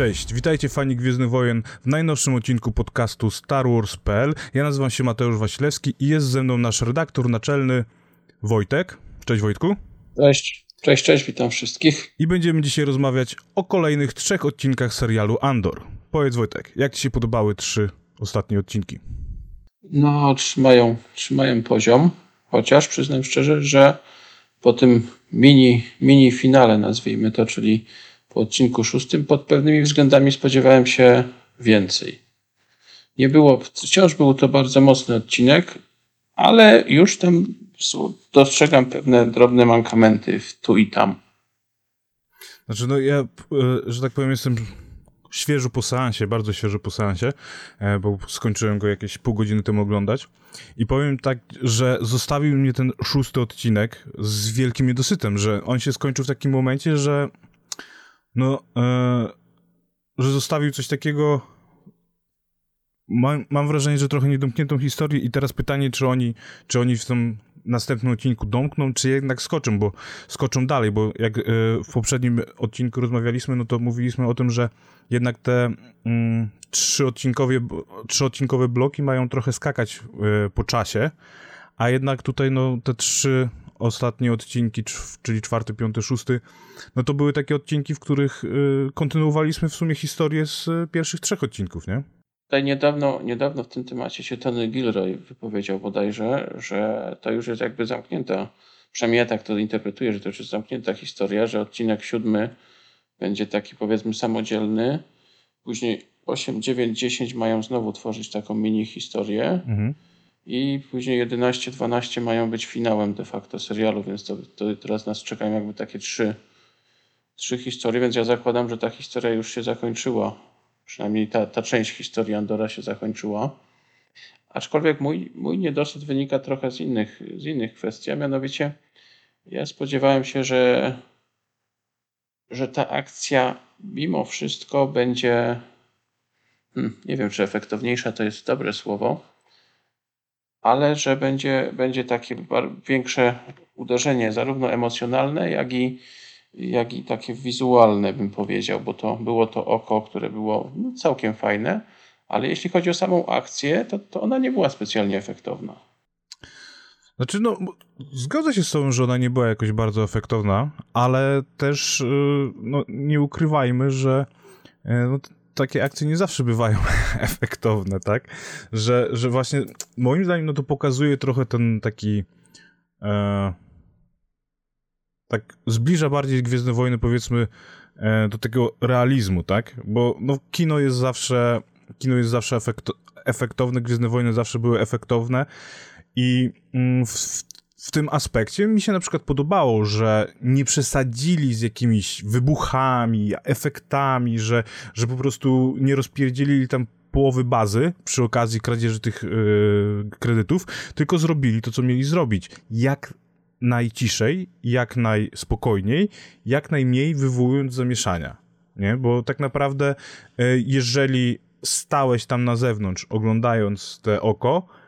Cześć, witajcie fani Gwiezdnych Wojen w najnowszym odcinku podcastu Star Wars.pl. Ja nazywam się Mateusz Wasilewski i jest ze mną nasz redaktor naczelny Wojtek. Cześć Wojtku. Cześć. Cześć, cześć, witam wszystkich. I będziemy dzisiaj rozmawiać o kolejnych trzech odcinkach serialu Andor. Powiedz Wojtek, jak ci się podobały trzy ostatnie odcinki? No, trzymają, trzymają poziom, chociaż przyznam szczerze, że po tym mini, mini finale, nazwijmy to, czyli po odcinku szóstym, pod pewnymi względami spodziewałem się więcej. Nie było, wciąż był to bardzo mocny odcinek, ale już tam dostrzegam pewne drobne mankamenty tu i tam. Znaczy, no ja, e, że tak powiem, jestem świeżo po seansie, bardzo świeżo po seansie, e, bo skończyłem go jakieś pół godziny temu oglądać i powiem tak, że zostawił mnie ten szósty odcinek z wielkim niedosytem, że on się skończył w takim momencie, że no, e, że zostawił coś takiego mam, mam wrażenie, że trochę niedomkniętą historię i teraz pytanie, czy oni, czy oni w tym następnym odcinku domkną, czy jednak skoczą, bo skoczą dalej, bo jak e, w poprzednim odcinku rozmawialiśmy, no to mówiliśmy o tym, że jednak te mm, trzyodcinkowe, trzyodcinkowe bloki mają trochę skakać y, po czasie, a jednak tutaj no, te trzy ostatnie odcinki, czyli czwarty, piąty, szósty, no to były takie odcinki, w których y, kontynuowaliśmy w sumie historię z y, pierwszych trzech odcinków, nie? Tutaj niedawno, niedawno w tym temacie się Tony Gilroy wypowiedział bodajże, że to już jest jakby zamknięta, przynajmniej ja tak to interpretuję, że to już jest zamknięta historia, że odcinek siódmy będzie taki powiedzmy samodzielny. Później 8, 9, 10 mają znowu tworzyć taką mini historię. Mhm. I później 11, 12 mają być finałem de facto serialu, więc to, to teraz nas czekają jakby takie trzy, trzy historie, więc ja zakładam, że ta historia już się zakończyła. Przynajmniej ta, ta część historii Andora się zakończyła. Aczkolwiek mój, mój niedosyt wynika trochę z innych, z innych kwestii, a mianowicie ja spodziewałem się, że że ta akcja mimo wszystko będzie, hmm, nie wiem czy efektowniejsza to jest dobre słowo, ale że będzie, będzie takie większe uderzenie, zarówno emocjonalne, jak i, jak i takie wizualne, bym powiedział, bo to było to oko, które było no, całkiem fajne, ale jeśli chodzi o samą akcję, to, to ona nie była specjalnie efektowna. Znaczy, no, zgodzę się z tobą, że ona nie była jakoś bardzo efektowna, ale też, y, no, nie ukrywajmy, że y, no, takie akcje nie zawsze bywają efektowne, tak? Że, że właśnie, moim zdaniem, no to pokazuje trochę ten taki... E, tak zbliża bardziej Gwiezdne Wojny, powiedzmy, e, do tego realizmu, tak? Bo no, kino jest zawsze kino jest zawsze efekt, efektowne, Gwiezdne Wojny zawsze były efektowne i mm, w, w tym aspekcie mi się na przykład podobało, że nie przesadzili z jakimiś wybuchami, efektami, że, że po prostu nie rozpierdzielili tam połowy bazy przy okazji kradzieży tych yy, kredytów, tylko zrobili to, co mieli zrobić. Jak najciszej, jak najspokojniej, jak najmniej wywołując zamieszania. Nie? Bo tak naprawdę, yy, jeżeli stałeś tam na zewnątrz, oglądając te oko,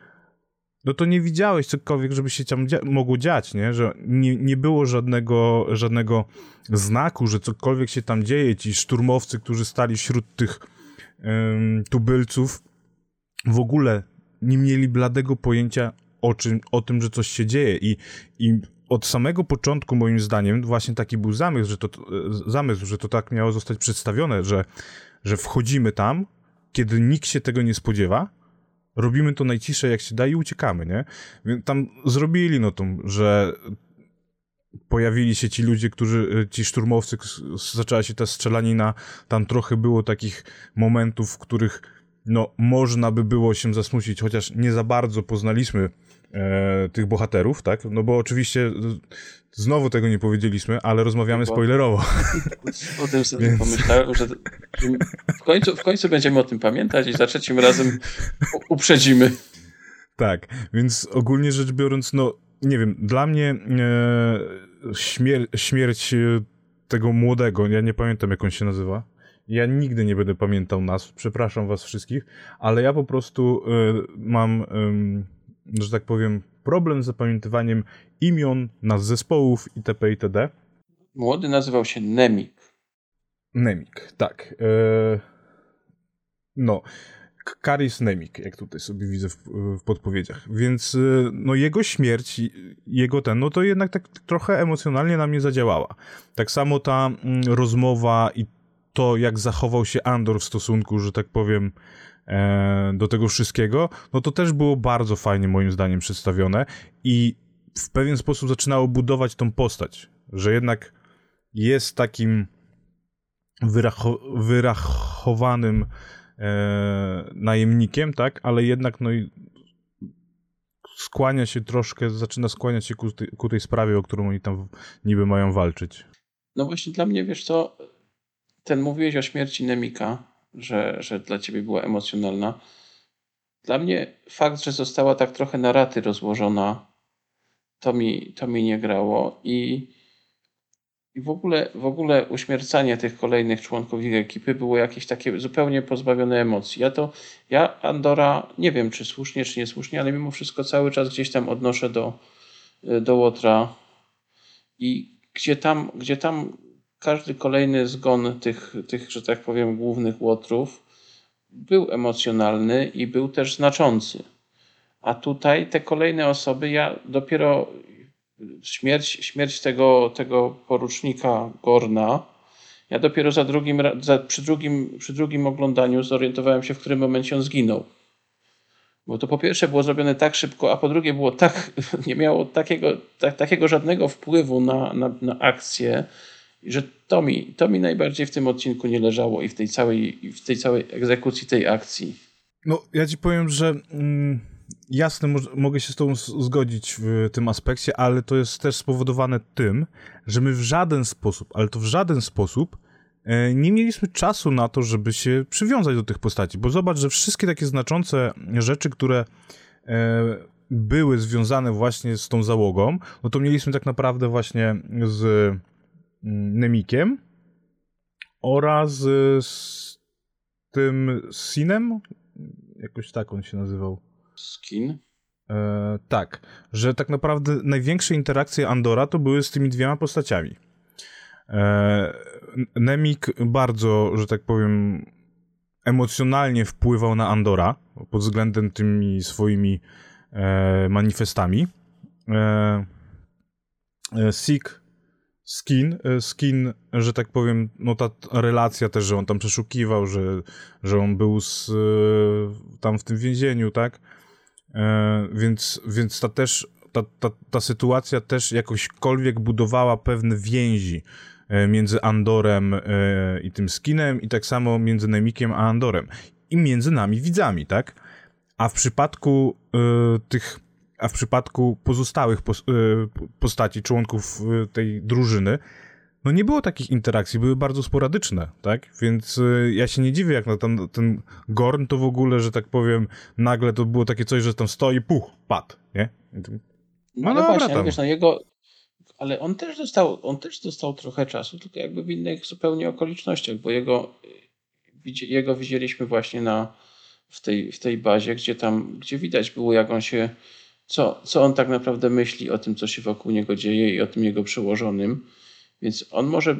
no to nie widziałeś cokolwiek, żeby się tam dzia mogło dziać, nie? Że nie, nie było żadnego, żadnego znaku, że cokolwiek się tam dzieje. Ci szturmowcy, którzy stali wśród tych um, tubylców, w ogóle nie mieli bladego pojęcia o, czym, o tym, że coś się dzieje. I, I od samego początku, moim zdaniem, właśnie taki był zamysł, że to, zamysł, że to tak miało zostać przedstawione, że, że wchodzimy tam, kiedy nikt się tego nie spodziewa, robimy to najciszej jak się da i uciekamy, nie? Więc tam zrobili no to, że pojawili się ci ludzie, którzy, ci szturmowcy, zaczęła się ta strzelanina, tam trochę było takich momentów, w których no, można by było się zasmucić, chociaż nie za bardzo poznaliśmy e, tych bohaterów, tak? No bo oczywiście znowu tego nie powiedzieliśmy, ale rozmawiamy spoilerowo. O tym sobie Więc... pomyślałem, że w końcu, w końcu będziemy o tym pamiętać i za trzecim razem uprzedzimy. Tak, więc ogólnie rzecz biorąc, no nie wiem, dla mnie e, śmier śmierć tego młodego, ja nie pamiętam jak on się nazywa, ja nigdy nie będę pamiętał nazw, przepraszam was wszystkich, ale ja po prostu e, mam że tak powiem, problem z zapamiętywaniem imion, nazw zespołów itp. itd. Młody nazywał się Nemik. Nemik, tak. E, no, Karis Nemik, jak tutaj sobie widzę w, w, podpowiedziach. Więc e, no jego śmierć, jego ten, no to jednak tak trochę emocjonalnie na mnie zadziałała. Tak samo ta mm, rozmowa i to, jak zachował się Andor w stosunku, że tak powiem, do tego wszystkiego, no to też było bardzo fajnie moim zdaniem przedstawione i w pewien sposób zaczynało budować tą postać, że jednak jest takim wyracho wyrachowanym e, najemnikiem, tak, ale jednak no i skłania się troszkę, zaczyna skłaniać się ku, ku tej sprawie, o którą oni tam niby mają walczyć. No właśnie dla mnie, wiesz co, ten mówiłeś o śmierci Nemika, że, że dla ciebie była emocjonalna. Dla mnie fakt, że została tak trochę na raty rozłożona, to mi, to mi nie grało i, i w, ogóle, w ogóle uśmiercanie tych kolejnych członków ich ekipy było jakieś takie zupełnie pozbawione emocji. Ja to, ja Andora, nie wiem czy słusznie, czy niesłusznie, ale mimo wszystko cały czas gdzieś tam odnoszę do, do Łotra i gdzie tam, gdzie tam każdy kolejny zgon tych, tych, że tak powiem, głównych łotrów był emocjonalny i był też znaczący. A tutaj te kolejne osoby, ja dopiero śmierć, śmierć tego, tego porucznika Gorna, ja dopiero za drugim, za, przy, drugim, przy drugim oglądaniu zorientowałem się, w którym momencie on zginął. Bo to po pierwsze było zrobione tak szybko, a po drugie było tak, nie miało takiego, tak, takiego żadnego wpływu na, na, na akcję, że to mi, to mi najbardziej w tym odcinku nie leżało i w tej całej, w tej całej egzekucji tej akcji. No, ja ci powiem, że mm, jasne, mogę się z tobą zgodzić w tym aspekcie, ale to jest też spowodowane tym, że my w żaden sposób, ale to w żaden sposób e, nie mieliśmy czasu na to, żeby się przywiązać do tych postaci, bo zobacz, że wszystkie takie znaczące rzeczy, które e, były związane właśnie z tą załogą, no to mieliśmy tak naprawdę właśnie z Nemikiem oraz z tym Sinem, jakoś tak on się nazywał. Skin? E, tak, że tak naprawdę największe interakcje Andora to były z tymi dwiema postaciami. E, Nemik bardzo, że tak powiem, emocjonalnie wpływał na Andora pod względem tymi swoimi e, manifestami. E, e Sik skin, e, skin, że tak powiem, no ta relacja też, że on tam przeszukiwał, że, że on był z, e, tam w tym więzieniu, tak? E, więc, więc ta też, ta, ta, ta sytuacja też jakośkolwiek budowała pewne więzi e, między Andorem i tym skinem i tak samo między Nemikiem a Andorem i między nami widzami, tak? A w przypadku e, tych a w przypadku pozostałych y, postaci, członków y, tej drużyny, no nie było takich interakcji, były bardzo sporadyczne, tak? Więc y, ja się nie dziwię, jak na ten, ten Gorn to w ogóle, że tak powiem, nagle to było takie coś, że tam stoi, puch, padł, nie? No, no ale właśnie, tam. wiesz, no jego, ale on też dostał, on też dostał trochę czasu, tylko jakby w innych zupełnie okolicznościach, bo jego, jego widzieliśmy właśnie na, w tej, w tej bazie, gdzie tam, gdzie widać było, jak on się co, co on tak naprawdę myśli o tym, co się wokół niego dzieje i o tym jego przełożonym. Więc on może,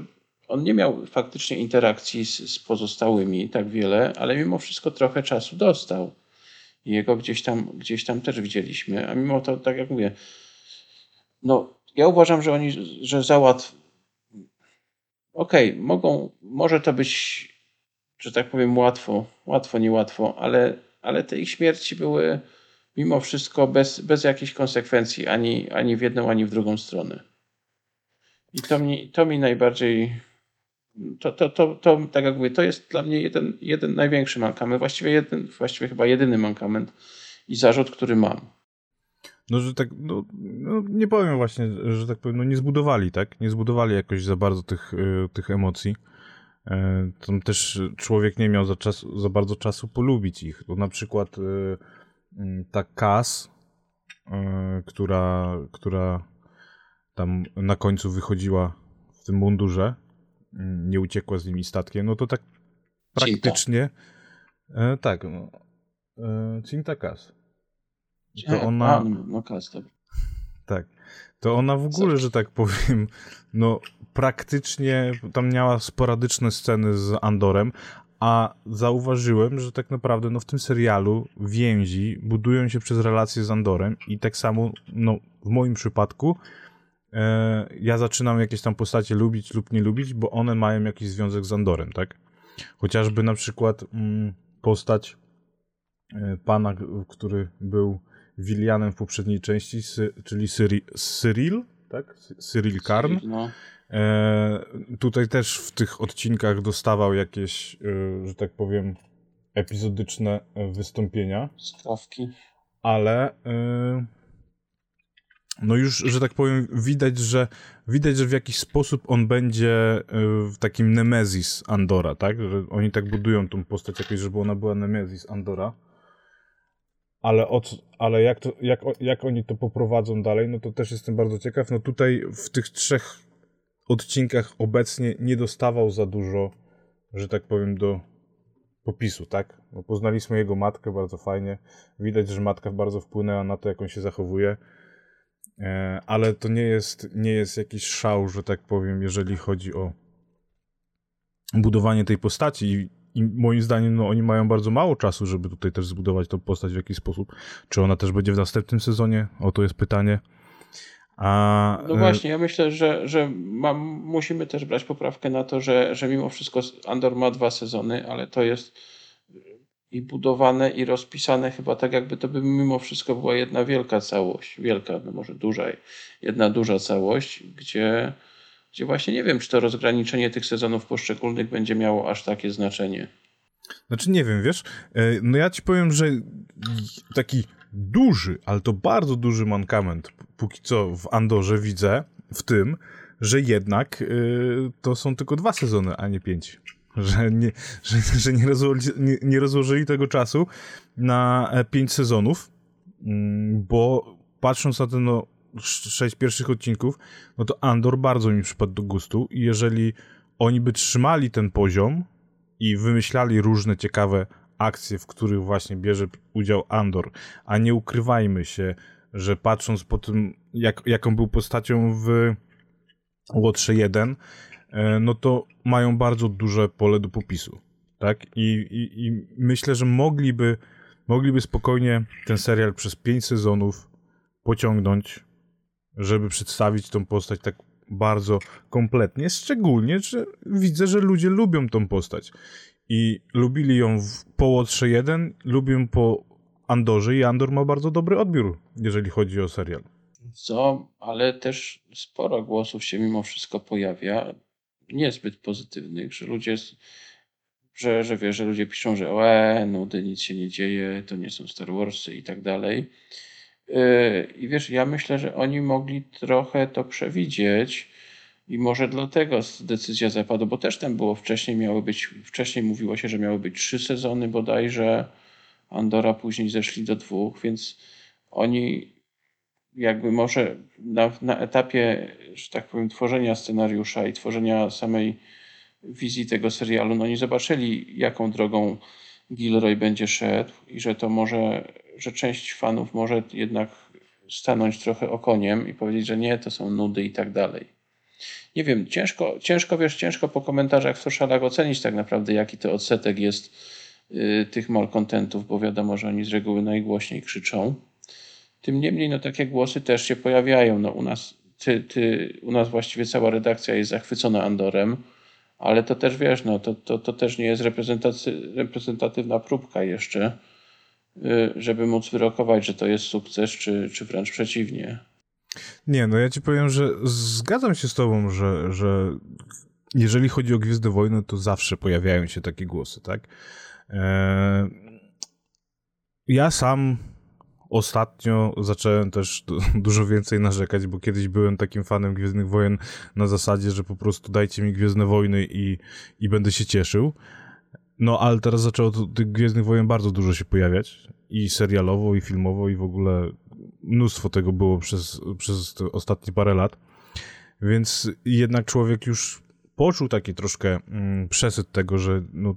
on nie miał faktycznie interakcji z, z pozostałymi tak wiele, ale mimo wszystko trochę czasu dostał. I jego gdzieś tam, gdzieś tam też widzieliśmy, a mimo to, tak jak mówię, no ja uważam, że oni, że załatw. Okej, okay, mogą, może to być, że tak powiem, łatwo, łatwo, niełatwo, ale, ale te ich śmierci były mimo wszystko bez, bez jakichś konsekwencji ani, ani w jedną, ani w drugą stronę. I to mi, to mi najbardziej. To, to, to, to, tak jak mówię, to jest dla mnie jeden, jeden największy mankament, właściwie, jeden, właściwie chyba jedyny mankament i zarzut, który mam. No, że tak, no, no, nie powiem właśnie, że tak powiem, no nie zbudowali, tak? Nie zbudowali jakoś za bardzo tych, y, tych emocji. E, tam też człowiek nie miał za, czas, za bardzo czasu polubić ich. Bo na przykład y, ta Kas, e, która, która tam na końcu wychodziła w tym mundurze, mm, nie uciekła z nimi statkiem, no to tak praktycznie. E, tak, no, e, Cinta Kas. To ona. A, no, no Kas, tak. Tak. To ona w ogóle, że tak powiem, no praktycznie tam miała sporadyczne sceny z Andorem, a zauważyłem, że tak naprawdę no, w tym serialu więzi budują się przez relacje z Andorem i tak samo no, w moim przypadku e, ja zaczynam jakieś tam postacie lubić lub nie lubić, bo one mają jakiś związek z Andorem, tak? Chociażby na przykład mm, postać e, pana, który był Willianem w poprzedniej części, czyli Cyril, tak? Cyril Karn. No. E, tutaj też w tych odcinkach dostawał jakieś, e, że tak powiem, epizodyczne e, wystąpienia. Stawki. Ale no już, że tak powiem, widać, że widać, że w jakiś sposób on będzie w takim Nemezis Andora, tak? Że oni tak budują tą postać jakoś, żeby ona była Nemezis Andora. Ale, od, ale jak, to, jak, jak oni to poprowadzą dalej, no to też jestem bardzo ciekaw. No tutaj w tych trzech odcinkach obecnie nie dostawał za dużo, że tak powiem, do popisu, tak? No, poznaliśmy jego matkę bardzo fajnie. Widać, że matka bardzo wpłynęła na to, jak on się zachowuje. E, ale to nie jest, nie jest jakiś szał, że tak powiem, jeżeli chodzi o budowanie tej postaci. I, I, moim zdaniem no, oni mają bardzo mało czasu, żeby tutaj też zbudować tą postać w jakiś sposób. Czy ona też będzie w następnym sezonie? O to jest pytanie. A, no właśnie, ja myślę, że, że ma, musimy też brać poprawkę na to, że, że mimo wszystko Andor ma dwa sezony, ale to jest i budowane, i rozpisane chyba tak, jakby to by mimo wszystko była jedna wielka całość. Wielka, no może duża, jedna duża całość, gdzie, gdzie właśnie nie wiem, czy to rozgraniczenie tych sezonów poszczególnych będzie miało aż takie znaczenie. Znaczy nie wiem, wiesz, e, no ja ci powiem, że taki duży, ale to bardzo duży mankament, póki co w Andorze widzę w tym, że jednak yy, to są tylko dwa sezony, a nie pięć. Że nie, że, że nie, rozłożyli, nie, nie rozłożyli tego czasu na e, pięć sezonów, yy, bo patrząc na te no, sześć pierwszych odcinków, no to Andor bardzo mi przypadł do gustu i jeżeli oni by trzymali ten poziom i wymyślali różne ciekawe akcje, w których właśnie bierze udział Andor, a nie ukrywajmy się, że patrząc po tym, jak, jaką był postacią w Łotrze 1, e, no to mają bardzo duże pole do popisu, tak? I, i, i myślę, że mogliby, mogliby spokojnie ten serial przez pięć sezonów pociągnąć, żeby przedstawić tą postać tak bardzo kompletnie, szczególnie, że widzę, że ludzie lubią tą postać i lubili ją w, po Łotrze 1, lubią po Andorze i Andor ma bardzo dobry odbiór, jeżeli chodzi o serial. Co, ale też sporo głosów się mimo wszystko pojawia, niezbyt pozytywnych, że ludzie, że, że wiesz, że ludzie piszą, że e, nudy, nic się nie dzieje, to nie są Star Warsy i tak dalej. Yy, I wiesz, ja myślę, że oni mogli trochę to przewidzieć, i może dlatego decyzja zapadła, bo też tam było wcześniej, miały być, wcześniej mówiło się, że miały być trzy sezony bodajże, Andora później zeszli do dwóch, więc oni jakby może na, na etapie, że tak powiem, tworzenia scenariusza i tworzenia samej wizji tego serialu, no nie zobaczyli, jaką drogą Gilroy będzie szedł i że to może, że część fanów może jednak stanąć trochę okoniem i powiedzieć, że nie, to są nudy i tak dalej nie wiem, ciężko, ciężko wiesz, ciężko po komentarzach w socialach ocenić tak naprawdę, jaki to odsetek jest y, tych malcontentów, bo wiadomo, że oni z reguły najgłośniej krzyczą. Tym niemniej, no takie głosy też się pojawiają. No, u, nas, ty, ty, u nas właściwie cała redakcja jest zachwycona Andorem, ale to też wiesz, no, to, to, to też nie jest reprezentatywna próbka jeszcze, y, żeby móc wyrokować, że to jest sukces, czy, czy wręcz przeciwnie. Nie, no ja ci powiem, że zgadzam się z tobą, że, że jeżeli chodzi o Gwiezdne Wojny, to zawsze pojawiają się takie głosy, tak? Eee, ja sam ostatnio zacząłem też dużo więcej narzekać, bo kiedyś byłem takim fanem Gwiezdnych Wojen na zasadzie, że po prostu dajcie mi Gwiezdne Wojny i, i będę się cieszył. No, ale teraz zaczęło tych Gwiezdnych Wojen bardzo dużo się pojawiać. I serialowo, i filmowo, i w ogóle mnóstwo tego było przez, przez ostatnie parę lat. Więc jednak człowiek już poczuł taki troszkę mm, przesyt tego, że no,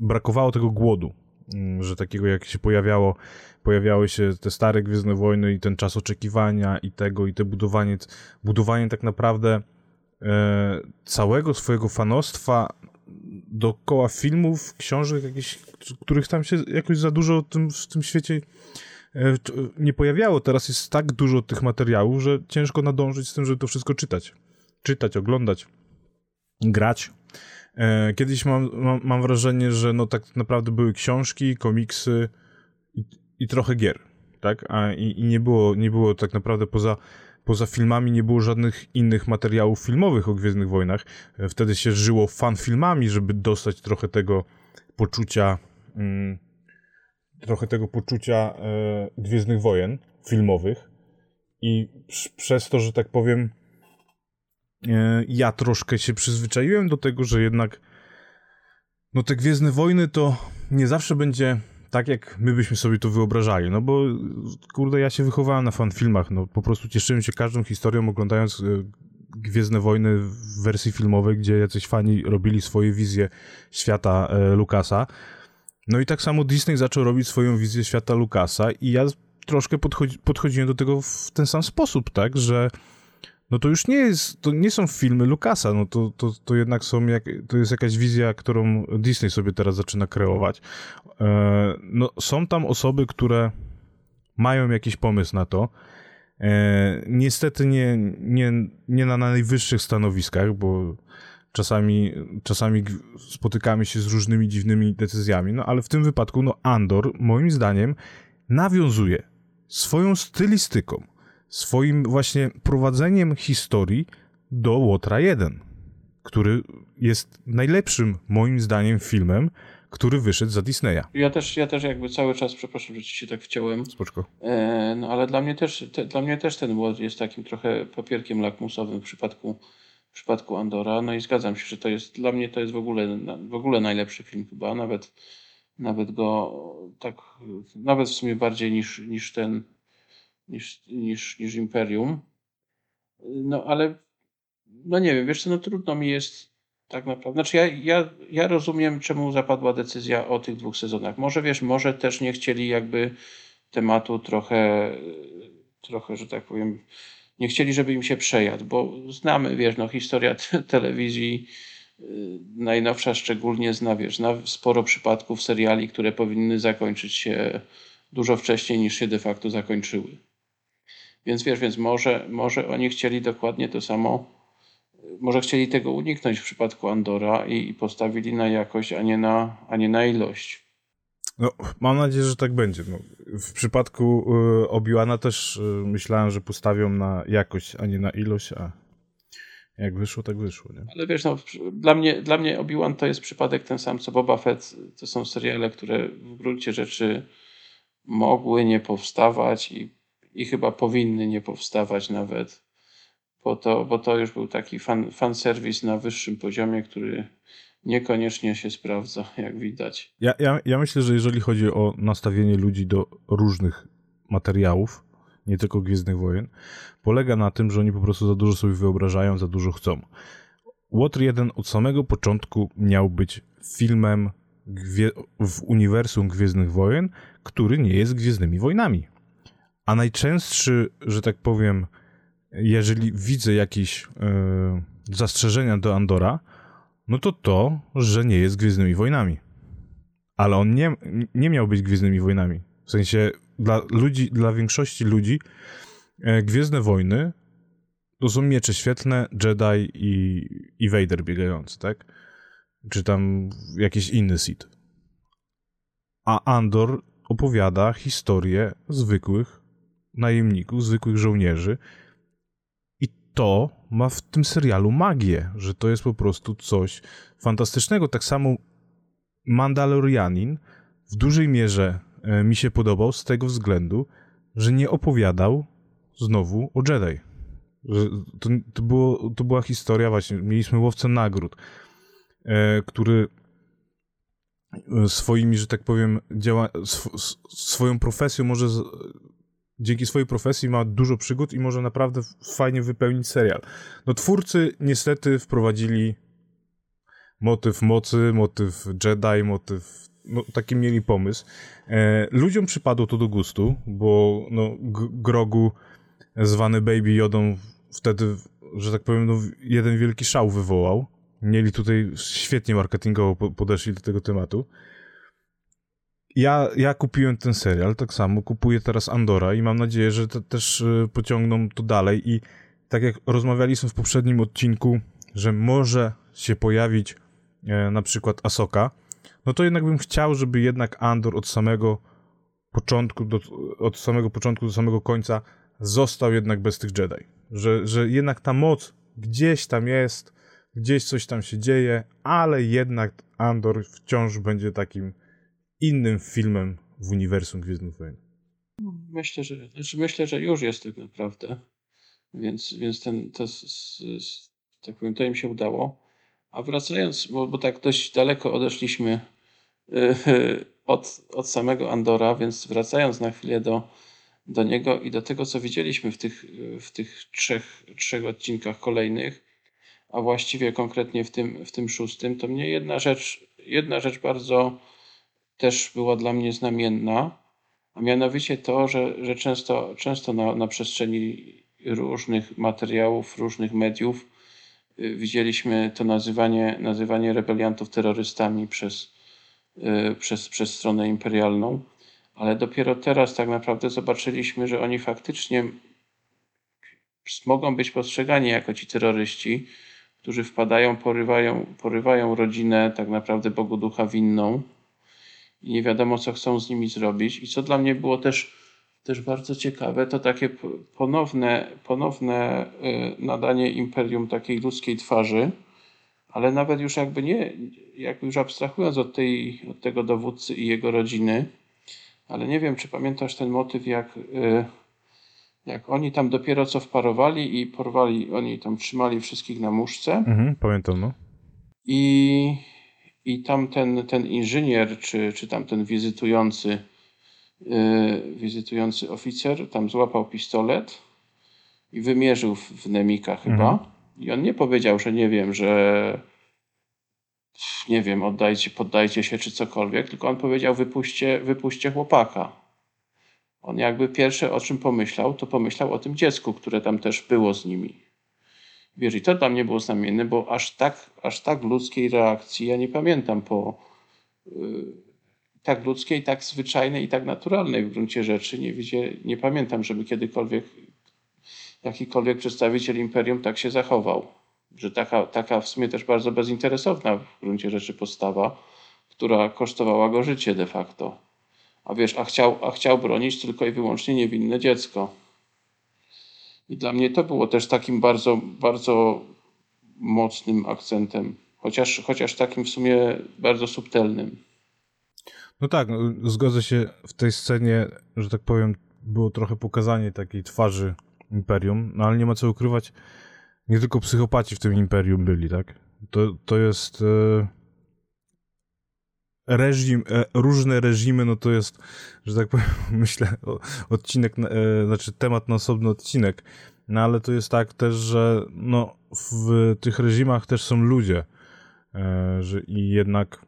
brakowało tego głodu, mm, że takiego jak się pojawiało, pojawiały się te stare Gwiezdne Wojny i ten czas oczekiwania i tego, i te budowanie, budowanie tak naprawdę e, całego swojego fanostwa dookoła filmów, książek jakichś, których tam się jakoś za dużo tym, w tym świecie nie pojawiało. Teraz jest tak dużo tych materiałów, że ciężko nadążyć z tym, żeby to wszystko czytać. Czytać, oglądać, grać. E, kiedyś mam, mam, mam wrażenie, że no tak naprawdę były książki, komiksy i, i trochę gier, tak? A, i, i, nie, było, nie było tak naprawdę poza, poza filmami, nie było żadnych innych materiałów filmowych o Gwiezdnych Wojnach. E, wtedy się żyło fan filmami, żeby dostać trochę tego poczucia mm, trochę tego poczucia e, Gwiezdnych Wojen filmowych i przez to, że tak powiem E, ja troszkę się przyzwyczaiłem do tego, że jednak no te Gwiezdne Wojny to nie zawsze będzie tak, jak my byśmy sobie to wyobrażali, no bo kurde, ja się wychowałem na fanfilmach, no po prostu cieszyłem się każdą historią oglądając e, Gwiezdne Wojny w wersji filmowej, gdzie jacyś fani robili swoje wizje świata e, Lukasa. No i tak samo Disney zaczął robić swoją wizję świata Lukasa i ja troszkę podchodzi, podchodziłem do tego w ten sam sposób, tak, że no to już nie jest, to nie są filmy Lucasa, no to, to, to jednak są, jak, to jest jakaś wizja, którą Disney sobie teraz zaczyna kreować. E, no są tam osoby, które mają jakiś pomysł na to, e, niestety nie, nie, nie na najwyższych stanowiskach, bo czasami, czasami spotykamy się z różnymi dziwnymi decyzjami, no ale w tym wypadku, no Andor, moim zdaniem, nawiązuje swoją stylistyką swoim właśnie prowadzeniem historii do Łotra 1, który jest najlepszym moim zdaniem filmem, który wyszedł za Disneya. Ja też, ja też jakby cały czas, przepraszam, że ci się tak wciąłem. Spoczko. E, no ale dla mnie też, te, dla mnie też ten Łot jest takim trochę papierkiem lakmusowym w przypadku, w przypadku Andora. No i zgadzam się, że to jest, dla mnie to jest w ogóle, w ogóle najlepszy film chyba, nawet, nawet go tak, nawet w sumie bardziej niż, niż ten niż, niż, niż Imperium. No ale, no nie wiem, wiesz co, no trudno mi jest tak naprawdę. Znaczy ja, ja, ja rozumiem, czemu zapadła decyzja o tych dwóch sezonach. Może wiesz, może też nie chcieli jakby tematu trochę, trochę, że tak powiem, nie chcieli, żeby im się przejadł, bo znamy, wiesz, no historia te telewizji y, najnowsza szczególnie zna, wiesz, zna sporo przypadków seriali, które powinny zakończyć się dużo wcześniej niż się de facto zakończyły. Więc wiesz, więc może, może oni chcieli dokładnie to samo, może chcieli tego uniknąć w przypadku Andora i, i postawili na jakość, a nie na, a nie na ilość. No, mam nadzieję, że tak będzie. No, w przypadku y, Obiłana też y, myślałem, że postawią na jakość, a nie na ilość, a jak wyszło, tak wyszło. Nie? Ale wiesz, no, dla mnie, dla mnie Obi-Wan to jest przypadek ten sam co Boba Fett. To są seriale, które w gruncie rzeczy mogły nie powstawać i i chyba powinny nie powstawać nawet, bo to, bo to już był taki fan, fan serwis na wyższym poziomie, który niekoniecznie się sprawdza, jak widać. Ja, ja, ja myślę, że jeżeli chodzi o nastawienie ludzi do różnych materiałów, nie tylko Gwiezdnych Wojen, polega na tym, że oni po prostu za dużo sobie wyobrażają, za dużo chcą. Water 1 od samego początku miał być filmem w uniwersum Gwiezdnych Wojen, który nie jest Gwiezdnymi Wojnami. A najczęstszy, że tak powiem, jeżeli widzę jakieś yy, zastrzeżenia do Andora, no to to, że nie jest Gwiezdnymi Wojnami. Ale on nie, nie miał być Gwiezdnymi Wojnami. W sensie dla ludzi, dla większości ludzi e, Gwiezdne Wojny to są miecze świetlne, Jedi i, i Vader biegający, tak? Czy tam jakiś inny Sith. A Andor opowiada historię zwykłych najemników, zwykłych żołnierzy. To ma w tym serialu magię, że to jest po prostu coś fantastycznego. Tak samo Mandalorianin w dużej mierze e, mi się podobał z tego względu, że nie opowiadał znowu o Jedi. To, to, było, to była historia właśnie, mieliśmy łowcę nagród, e, który e, swoimi, że tak powiem, działa, sw, swoją profesją może dzięki swojej profesji ma dużo przygód i może naprawdę fajnie wypełnić serial. No twórcy niestety wprowadzili motyw mocy, motyw Jedi, motyw... No, taki mieli pomysł. E, ludziom przypadło to do gustu, bo no, Grogu zwany Baby Jodą wtedy że tak powiem, no, jeden wielki szał wywołał. Mieli tutaj świetnie marketingowo podeszli do tego tematu. Ja, ja kupiłem ten serial, tak samo kupuję teraz Andora i mam nadzieję, że też y, pociągną to dalej i tak jak rozmawialiśmy w poprzednim odcinku, że może się pojawić e, na przykład Asoka, no to jednak bym chciał, żeby jednak Andor od samego początku do, od samego początku do samego końca został jednak bez tych Jedi. Że, że jednak ta moc gdzieś tam jest, gdzieś coś tam się dzieje, ale jednak Andor wciąż będzie takim innym filmem w uniwersum Gwiezdnych Wojen. Myślę, że, znaczy myślę, że już jest tak naprawdę. Więc, więc ten, to, tak powiem, to im się udało. A wracając, bo, bo tak dość daleko odeszliśmy yy, od, od samego Andora, więc wracając na chwilę do, do niego i do tego, co widzieliśmy w tych, w tych trzech, trzech odcinkach kolejnych, a właściwie konkretnie w tym, w tym szóstym, to mnie jedna rzecz, jedna rzecz bardzo też była dla mnie znamienna, a mianowicie to, że, że często, często na, na przestrzeni różnych materiałów, różnych mediów y, widzieliśmy to nazywanie, nazywanie rebeliantów terrorystami przez, y, przez, przez stronę imperialną, ale dopiero teraz tak naprawdę zobaczyliśmy, że oni faktycznie mogą być postrzegani jako ci terroryści, którzy wpadają, porywają, porywają rodzinę tak naprawdę Bogu Ducha winną i nie wiadomo, co chcą z nimi zrobić. I co dla mnie było też, też bardzo ciekawe, to takie ponowne, ponowne y, nadanie imperium takiej ludzkiej twarzy, ale nawet już jakby nie, jakby już abstrahując od, tej, od tego dowódcy i jego rodziny, ale nie wiem, czy pamiętasz ten motyw, jak, y, jak oni tam dopiero co wparowali i porwali, oni tam trzymali wszystkich na muszce. Mhm, pamiętam, no. I i tam ten, ten inżynier, czy, czy tam ten wizytujący, yy, wizytujący oficer, tam złapał pistolet i wymierzył w, w Nemika chyba. Mhm. I on nie powiedział, że nie wiem, że nie wiem, oddajcie, poddajcie się czy cokolwiek, tylko on powiedział wypuśćcie, wypuśćcie chłopaka. On jakby pierwsze o czym pomyślał, to pomyślał o tym dziecku, które tam też było z nimi. Wiesz, i to dla mnie było znamienne, bo aż tak, aż tak ludzkiej reakcji ja nie pamiętam po yy, tak ludzkiej, tak zwyczajnej i tak naturalnej w gruncie rzeczy. Nie, widzie, nie pamiętam, żeby kiedykolwiek jakikolwiek przedstawiciel imperium tak się zachował. Że taka, taka w sumie też bardzo bezinteresowna w gruncie rzeczy postawa, która kosztowała go życie de facto. A wiesz, a chciał, a chciał bronić tylko i wyłącznie niewinne dziecko. I dla mnie to było też takim bardzo, bardzo mocnym akcentem, chociaż, chociaż takim w sumie bardzo subtelnym. No tak, no, zgodzę się w tej scenie, że tak powiem, było trochę pokazanie takiej twarzy imperium, no ale nie ma co ukrywać, nie tylko psychopaci w tym imperium byli, tak? To, to jest. E reżim, e, różne reżimy, no to jest, że tak powiem, myślę, odcinek, e, znaczy temat na osobny odcinek. No ale to jest tak też, że no w tych reżimach też są ludzie, e, że i jednak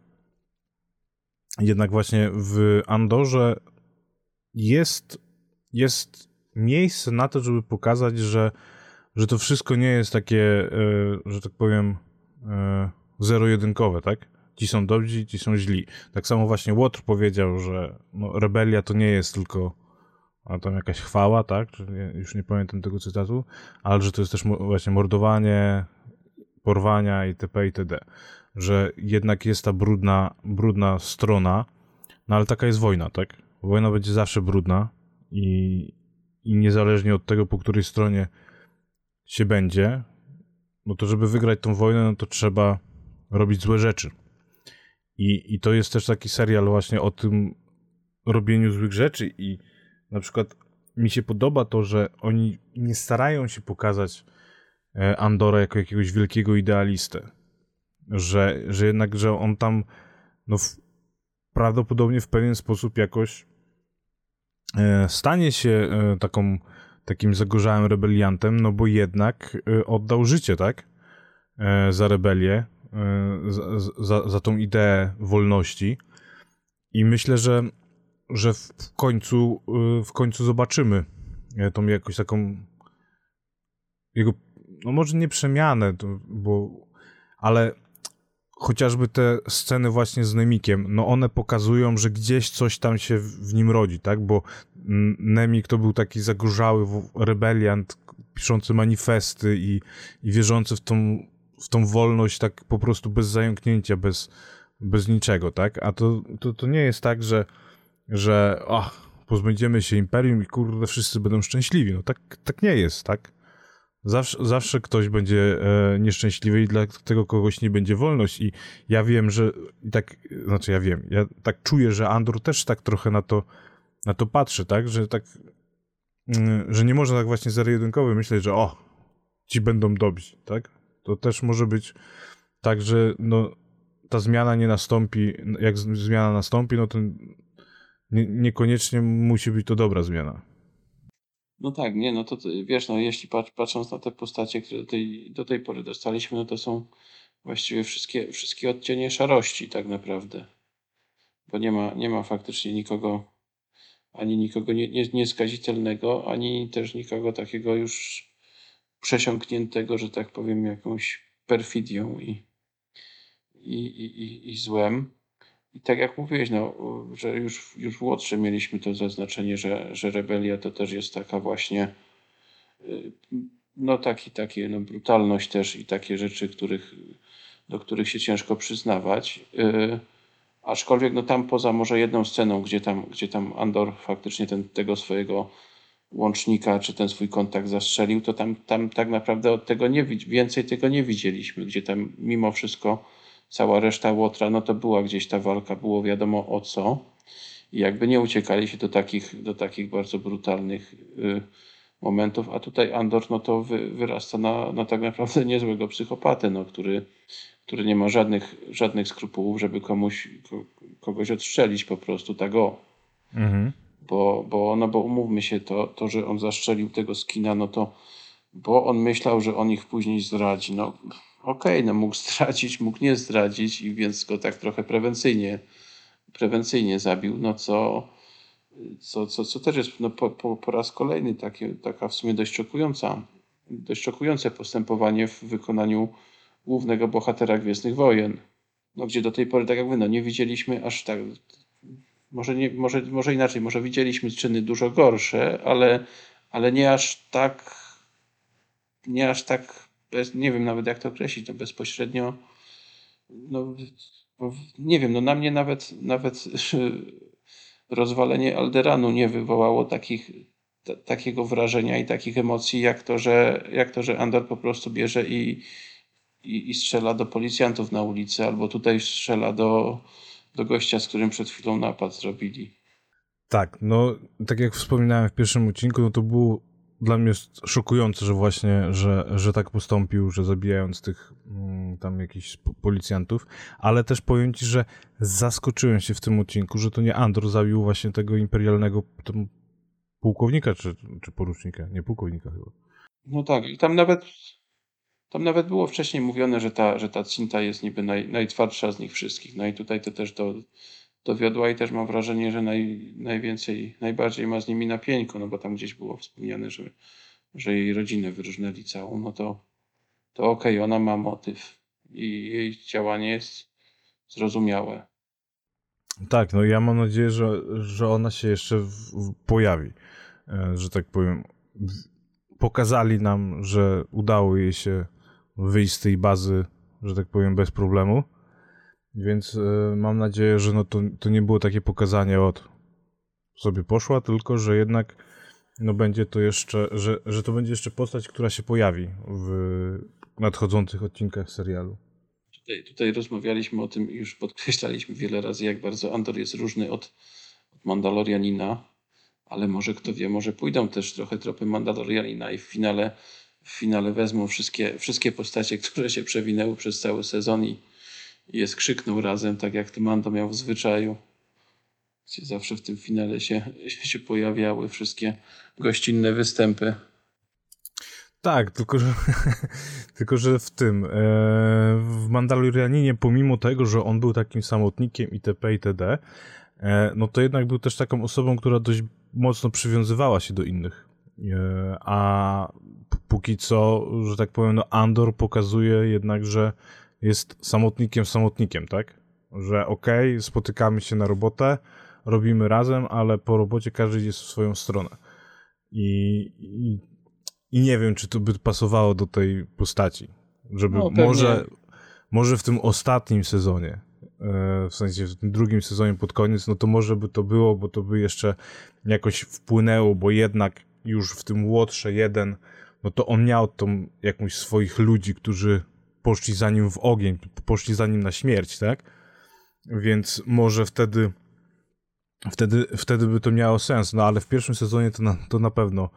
jednak właśnie w Andorze jest jest miejsce na to, żeby pokazać, że że to wszystko nie jest takie, że tak powiem, zero-jedynkowe, tak? Ci są dobrzy, ci są źli. Tak samo właśnie Łotr powiedział, że no, rebelia to nie jest tylko a tam jakaś chwała, tak? Już nie pamiętam tego cytatu, ale że to jest też właśnie mordowanie, porwania itp. itd. Że jednak jest ta brudna, brudna strona, no ale taka jest wojna, tak? Wojna będzie zawsze brudna i, i niezależnie od tego, po której stronie się będzie, no to żeby wygrać tą wojnę, no to trzeba robić złe rzeczy. I, I to jest też taki serial właśnie o tym robieniu złych rzeczy i na przykład mi się podoba to, że oni nie starają się pokazać e, Andora jako jakiegoś wielkiego idealistę. Że, że jednak, że on tam no, w, prawdopodobnie w pewien sposób jakoś e, stanie się e, taką, takim zagorzałym rebeliantem, no bo jednak oddał życie, tak? Za rebelię E, za, za, za tą ideę wolności. I myślę, że, że w końcu, e, w końcu zobaczymy e, tą jakąś taką jego no może nie przemianę, bo, ale chociażby te sceny właśnie z Nemikiem, no one pokazują, że gdzieś coś tam się w nim rodzi, tak? Bo Nemik to był taki zagorzały rebeliant, piszący manifesty i, i wierzący w tą, w tą wolność tak po prostu bez zająknięcia, bez, bez niczego, tak? A to, to, to nie jest tak, że, że pozbędziemy się imperium i kurde, wszyscy będą szczęśliwi. No tak, tak nie jest, tak? Zawsze, zawsze ktoś będzie e, nieszczęśliwy i dla tego kogoś nie będzie wolność. I ja wiem, że i tak, znaczy ja wiem, ja tak czuję, że Andor też tak trochę na to, na to patrzy, tak? Że tak, mm, że nie można tak właśnie zero-jedynkowo myśleć, że o, ci będą dobrzy, tak? To też może być tak, że no, ta zmiana nie nastąpi, jak zmiana nastąpi, no to nie, niekoniecznie musi być to dobra zmiana. No tak, nie, no to wiesz, no jeśli patrz, patrząc na te postacie, które do tej, do tej pory dostaliśmy, no to są właściwie wszystkie, wszystkie odcienie szarości tak naprawdę. Bo nie ma, nie ma faktycznie nikogo, ani nikogo nie, nie, nieskazitelnego, ani też nikogo takiego już przesiąkniętego, że tak powiem, jakąś perfidią i, i, i, i złem. I tak jak mówiłeś, no, że już, już w Łotrze mieliśmy to zaznaczenie, że, że rebelia to też jest taka właśnie y, no taki, takie no, brutalność też i takie rzeczy, których, do których się ciężko przyznawać. Yy, aczkolwiek no tam poza może jedną sceną, gdzie tam, gdzie tam Andor faktycznie ten, tego swojego łącznika, czy ten swój kontakt zastrzelił, to tam, tam tak naprawdę od tego nie, więcej tego nie widzieliśmy, gdzie tam mimo wszystko cała reszta Łotra, no to była gdzieś ta walka, było wiadomo o co. I jakby nie uciekali się do takich, do takich bardzo brutalnych y, momentów, a tutaj Andor no to wy, wyrasta na, na tak naprawdę niezłego psychopatę, no, który, który nie ma żadnych, żadnych skrupułów, żeby komuś, kogoś odstrzelić po prostu, tak o. Mhm. Bo, bo, no bo umówmy się, to, to, że on zastrzelił tego skina, no to bo on myślał, że on ich później zdradzi. No okej, okay, no mógł zdradzić, mógł nie zdradzić i więc go tak trochę prewencyjnie, prewencyjnie zabił, no co, co, co, co też jest no, po, po, po raz kolejny takie, taka w sumie dość szokująca, dość szokujące postępowanie w wykonaniu głównego bohatera Gwiezdnych Wojen. No, gdzie do tej pory, tak jak wy, no, nie widzieliśmy aż tak, może, nie, może, może inaczej, może widzieliśmy czyny dużo gorsze, ale, ale nie aż tak, nie aż tak bez, nie wiem nawet jak to określić, no bezpośrednio, no, nie wiem, no na mnie nawet, nawet rozwalenie Alderanu nie wywołało takich, t- takiego wrażenia i takich emocji, jak to, że, jak to, że Andor po prostu bierze i, i, i strzela do policjantów na ulicy, albo tutaj strzela do, do gościa, z którym przed chwilą napad zrobili. Tak, no tak jak wspominałem w pierwszym odcinku, no to był dla mnie szokujące, że właśnie, że, że tak postąpił, że zabijając tych mm, tam jakichś policjantów, ale też powiem ci, że zaskoczyłem się w tym odcinku, że to nie Andor zabił właśnie tego imperialnego pułkownika, czy, czy porucznika, nie pułkownika chyba. No tak, i tam nawet tam nawet było wcześniej mówione, że ta, że ta Cinta jest niby naj, najtwardsza z nich wszystkich. No i tutaj to też do, dowiodła i też mam wrażenie, że naj, najwięcej, najbardziej ma z nimi na pieńku, no bo tam gdzieś było wspomniane, że, że jej rodzinę wyrżnęli całą, no to, to okej, okay, ona ma motyw i jej działanie jest zrozumiałe. Tak, no ja mam nadzieję, że, że ona się jeszcze w, w pojawi, e, że tak powiem. Pokazali nam, że udało jej się wyjść z tej bazy, że tak powiem, bez problemu więc y, mam nadzieję, że no to, to nie było takie pokazanie od sobie poszła, tylko że jednak no będzie to jeszcze, że, że to będzie jeszcze postać, która się pojawi w nadchodzących odcinkach serialu. Tutaj, tutaj rozmawialiśmy o tym i już podkreślaliśmy wiele razy, jak bardzo Andor jest różny od, od Mandalorianina, ale może kto wie, może pójdą też trochę tropy Mandalorianina i w finale, w finale wezmą wszystkie, wszystkie postacie, które się przewinęły przez cały sezon i je skrzyknął razem, tak jak to Mando miał w zwyczaju. Gdzie zawsze w tym finale się, się pojawiały wszystkie gościnne występy. Tak, tylko że, tylko że w tym, e, w Mandalorianinie, pomimo tego, że on był takim samotnikiem itp. itd., e, no to jednak był też taką osobą, która dość mocno przywiązywała się do innych. A póki co, że tak powiem, no Andor pokazuje jednak, że jest samotnikiem samotnikiem, tak? Że okej, okay, spotykamy się na robotę, robimy razem, ale po robocie każdy jest w swoją stronę. I, i, i nie wiem, czy to by pasowało do tej postaci. Żeby no, może, może w tym ostatnim sezonie, e, w sensie w tym drugim sezonie pod koniec, no to może by to było, bo to by jeszcze jakoś wpłynęło, bo jednak już w tym Łotrze jeden, no to on miał tą jakąś swoich ludzi, którzy poszli za nim w ogień, poszli za nim na śmierć, tak? Więc może wtedy wtedy, wtedy by to miało sens, no ale w pierwszym sezonie to na, to na pewno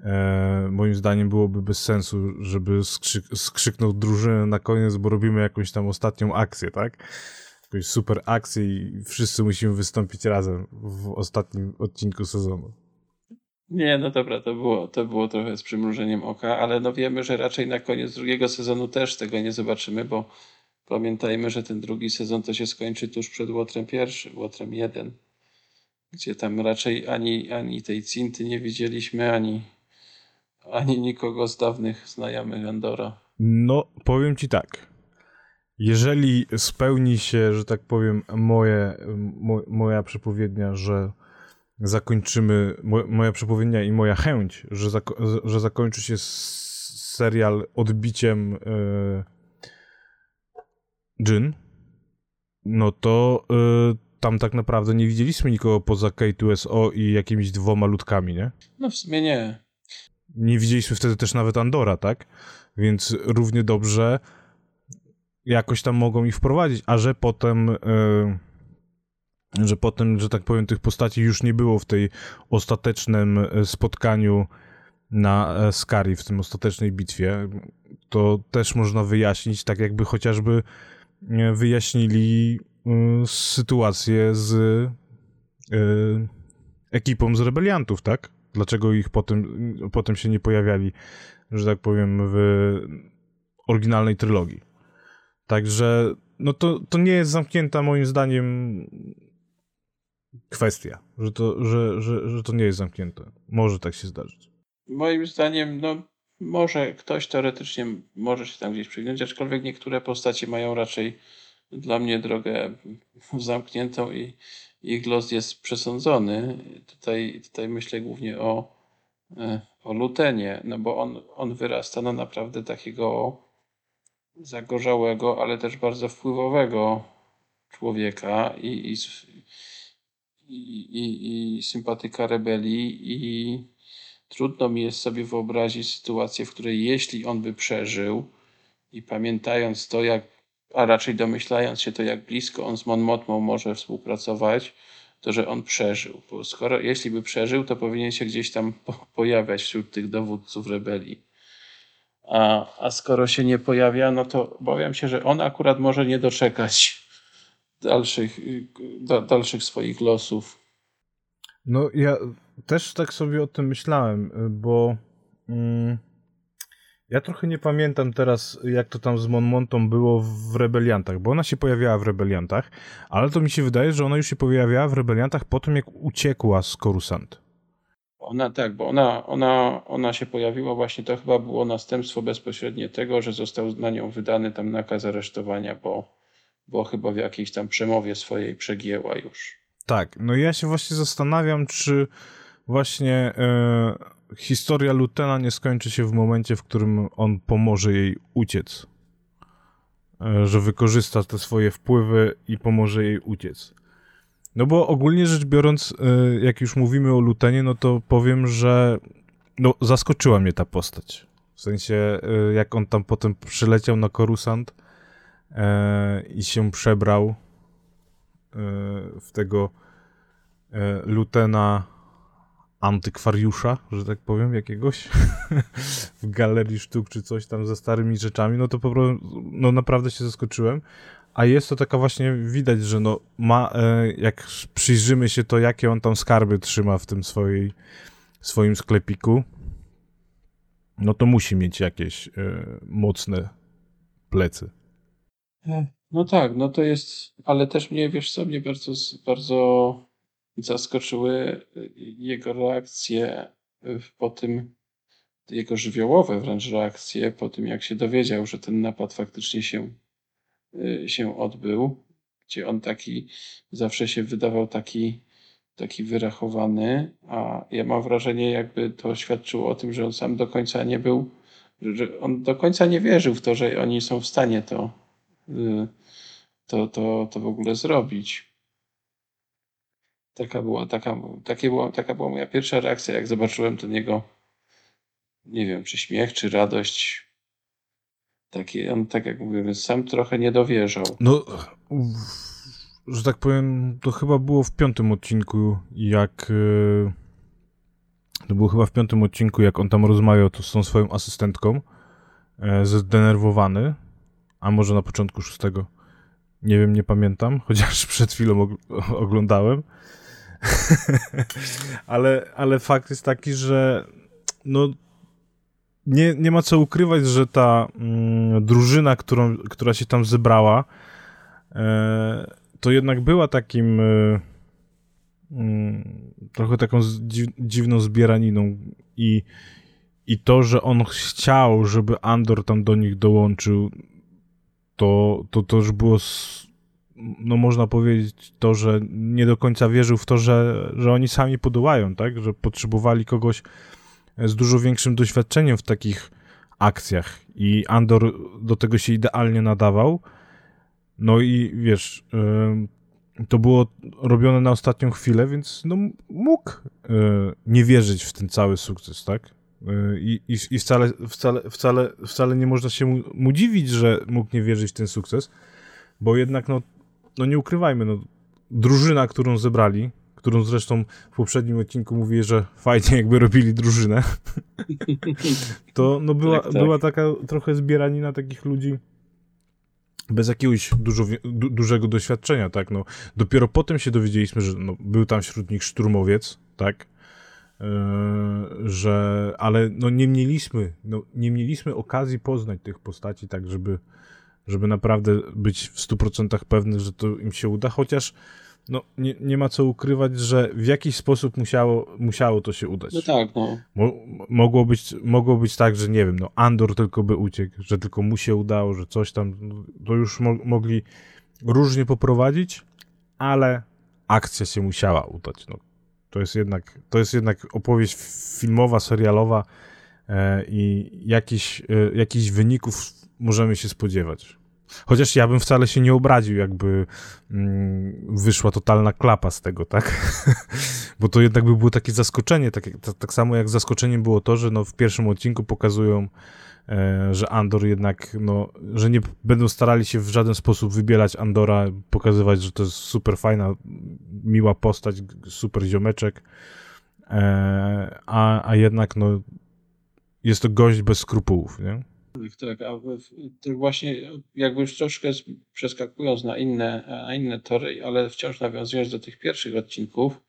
e, moim zdaniem byłoby bez sensu, żeby skrzyk, skrzyknął drużynę na koniec, bo robimy jakąś tam ostatnią akcję, tak? Jakąś super akcję i wszyscy musimy wystąpić razem w ostatnim odcinku sezonu. Nie, no dobra, to było, to było trochę z przymrużeniem oka, ale no wiemy, że raczej na koniec drugiego sezonu też tego nie zobaczymy, bo pamiętajmy, że ten drugi sezon to się skończy tuż przed Łotrem pierwszy, Łotrem jeden, gdzie tam raczej ani, ani tej Cinty nie widzieliśmy, ani, ani nikogo z dawnych znajomych Andora. No, powiem ci tak. Jeżeli spełni się, że tak powiem, moje, mo, moja przepowiednia, że zakończymy, moja przepowiednia i moja chęć, że, zako że zakończy się serial odbiciem yy, Jin, no to yy, tam tak naprawdę nie widzieliśmy nikogo poza K2SO i jakimiś dwoma ludkami, nie? No w sumie nie. Nie widzieliśmy wtedy też nawet Andora, tak? Więc równie dobrze jakoś tam mogą ich wprowadzić, a że potem... Yy, że potem, że tak powiem, tych postaci już nie było w tej ostatecznym e, spotkaniu na e, Skari, w tym ostatecznej bitwie, to też można wyjaśnić, tak jakby chociażby e, wyjaśnili sytuację z ekipą z rebeliantów, tak? Dlaczego ich potem, potem się nie pojawiali, że tak powiem, w oryginalnej trylogii. Także no to, to nie jest zamknięta moim zdaniem kwestia, że to, że, że, że to nie jest zamknięte. Może tak się zdarzyć. Moim zdaniem, no może ktoś teoretycznie może się tam gdzieś przygnąć, aczkolwiek niektóre postacie mają raczej dla mnie drogę zamkniętą i ich los jest przesądzony. Tutaj, tutaj myślę głównie o, e, o Lutenie, no bo on, on wyrasta na naprawdę takiego zagorzałego, ale też bardzo wpływowego człowieka i, i, i, i, sympatyka rebelii i trudno mi jest sobie wyobrazić sytuację, w której jeśli on by przeżył i pamiętając to, jak, a raczej domyślając się to, jak blisko on z Mon Motmą może współpracować, to że on przeżył. Bo skoro, jeśli by przeżył, to powinien się gdzieś tam po, pojawiać wśród tych dowódców rebelii. A, a skoro się nie pojawia, no to obawiam się, że on akurat może nie doczekać dalszych, da, dalszych swoich losów. No ja też tak sobie o tym myślałem, bo mm, ja trochę nie pamiętam teraz, jak to tam z Monmontą było w Rebeliantach, bo ona się pojawiała w Rebeliantach, ale to mi się wydaje, że ona już się pojawiała w Rebeliantach po tym, jak uciekła z Coruscant. Ona tak, bo ona, ona, ona się pojawiła właśnie, to chyba było następstwo bezpośrednie tego, że został na nią wydany tam nakaz aresztowania po, bo chyba w jakiejś tam przemowie swojej przegięła już. Tak, no ja się właśnie zastanawiam, czy właśnie e, historia Lutena nie skończy się w momencie, w którym on pomoże jej uciec. E, że wykorzysta te swoje wpływy i pomoże jej uciec. No bo ogólnie rzecz biorąc, e, jak już mówimy o Lutenie, no to powiem, że no, zaskoczyła mnie ta postać. W sensie, jak on tam potem przyleciał na Korusant, e, i się przebrał e, w tego e, lutena antykwariusza, że tak powiem, jakiegoś w galerii sztuk czy coś tam ze starymi rzeczami, no to po prostu, no naprawdę się zaskoczyłem. A jest to taka właśnie, widać, że no ma, e, jak przyjrzymy się to, jakie on tam skarby trzyma w tym swojej, swoim sklepiku, no to musi mieć jakieś e, mocne plecy. No tak, no to jest, ale też mnie, wiesz co, mnie bardzo, bardzo zaskoczyły jego reakcje po tym jego żywiołowe wręcz reakcje po tym, jak się dowiedział, że ten napad faktycznie się, y, się odbył, gdzie on taki zawsze się wydawał taki, taki wyrachowany, a ja mam wrażenie, jakby to świadczyło o tym, że on sam do końca nie był, że on do końca nie wierzył w to, że oni są w stanie to, y, to, to, to w ogóle zrobić. Taka była, taka, takie była, taka była moja pierwsza reakcja, jak zobaczyłem ten jego nie wiem, czy śmiech, czy radość. Taki, on, tak jak mówię, sam trochę nie dowierzał. No, że tak powiem, to chyba było w piątym odcinku, jak. E, to było chyba w piątym odcinku, jak on tam rozmawiał to z tą swoją asystentką. E, zdenerwowany. A może na początku szóstego. Nie wiem, nie pamiętam, chociaż przed chwilą oglądałem. ale, ale fakt jest taki, że no nie, nie ma co ukrywać, że ta mm, drużyna, którą, która się tam zebrała, e, to jednak była takim e, mm, trochę taką dziw, dziwną zbieraniną i, i to, że on chciał, żeby Andor tam do nich dołączył, to, to, to już było no można powiedzieć to, że nie do końca wierzył w to, że, że oni sami podołają, tak? Że potrzebowali kogoś, z dużo większym doświadczeniem w takich akcjach i Andor do tego się idealnie nadawał. No i wiesz, to było robione na ostatnią chwilę, więc no, mógł nie wierzyć w ten cały sukces, tak? I, i, i wcale, wcale, wcale, wcale nie można się mu, mu dziwić, że mógł nie wierzyć w ten sukces, bo jednak, no, no nie ukrywajmy, no, drużyna, którą zebrali, którą zresztą w poprzednim odcinku mówię, że fajnie jakby robili drużynę, to no była, tak, tak. była taka trochę zbieranina takich ludzi bez jakiegoś dużo, du, dużego doświadczenia, tak, no. Dopiero potem się dowiedzieliśmy, że no, był tam wśród nich szturmowiec, tak, że, ale no nie mieliśmy, no, nie mieliśmy okazji poznać tych postaci tak, żeby, żeby naprawdę być w 100% pewny, że to im się uda, chociaż no, nie, nie ma co ukrywać, że w jakiś sposób musiało, musiało to się udać. No tak, no. Mo mogło, być, mogło być tak, że nie wiem, no Andor tylko by uciekł, że tylko mu się udało, że coś tam, no, to już mo mogli różnie poprowadzić, ale akcja się musiała udać. No, to, jest jednak, to jest jednak opowieść filmowa, serialowa e, i e, jakichś wyników możemy się spodziewać. Chociaż ja bym wcale się nie obraził, jakby mm, wyszła totalna klapa z tego, tak? Bo to jednak by było takie zaskoczenie, tak, tak, tak, samo jak zaskoczeniem było to, że no w pierwszym odcinku pokazują, że Andor jednak, no, że nie będą starali się w żaden sposób wybielać Andora, pokazywać, że to jest super fajna, miła postać, super ziomeczek, e, a, a jednak, no, jest to gość bez skrupułów, nie? Tak, a właśnie jakby już troszkę przeskakując na inne, na inne tory, ale wciąż nawiązując do tych pierwszych odcinków,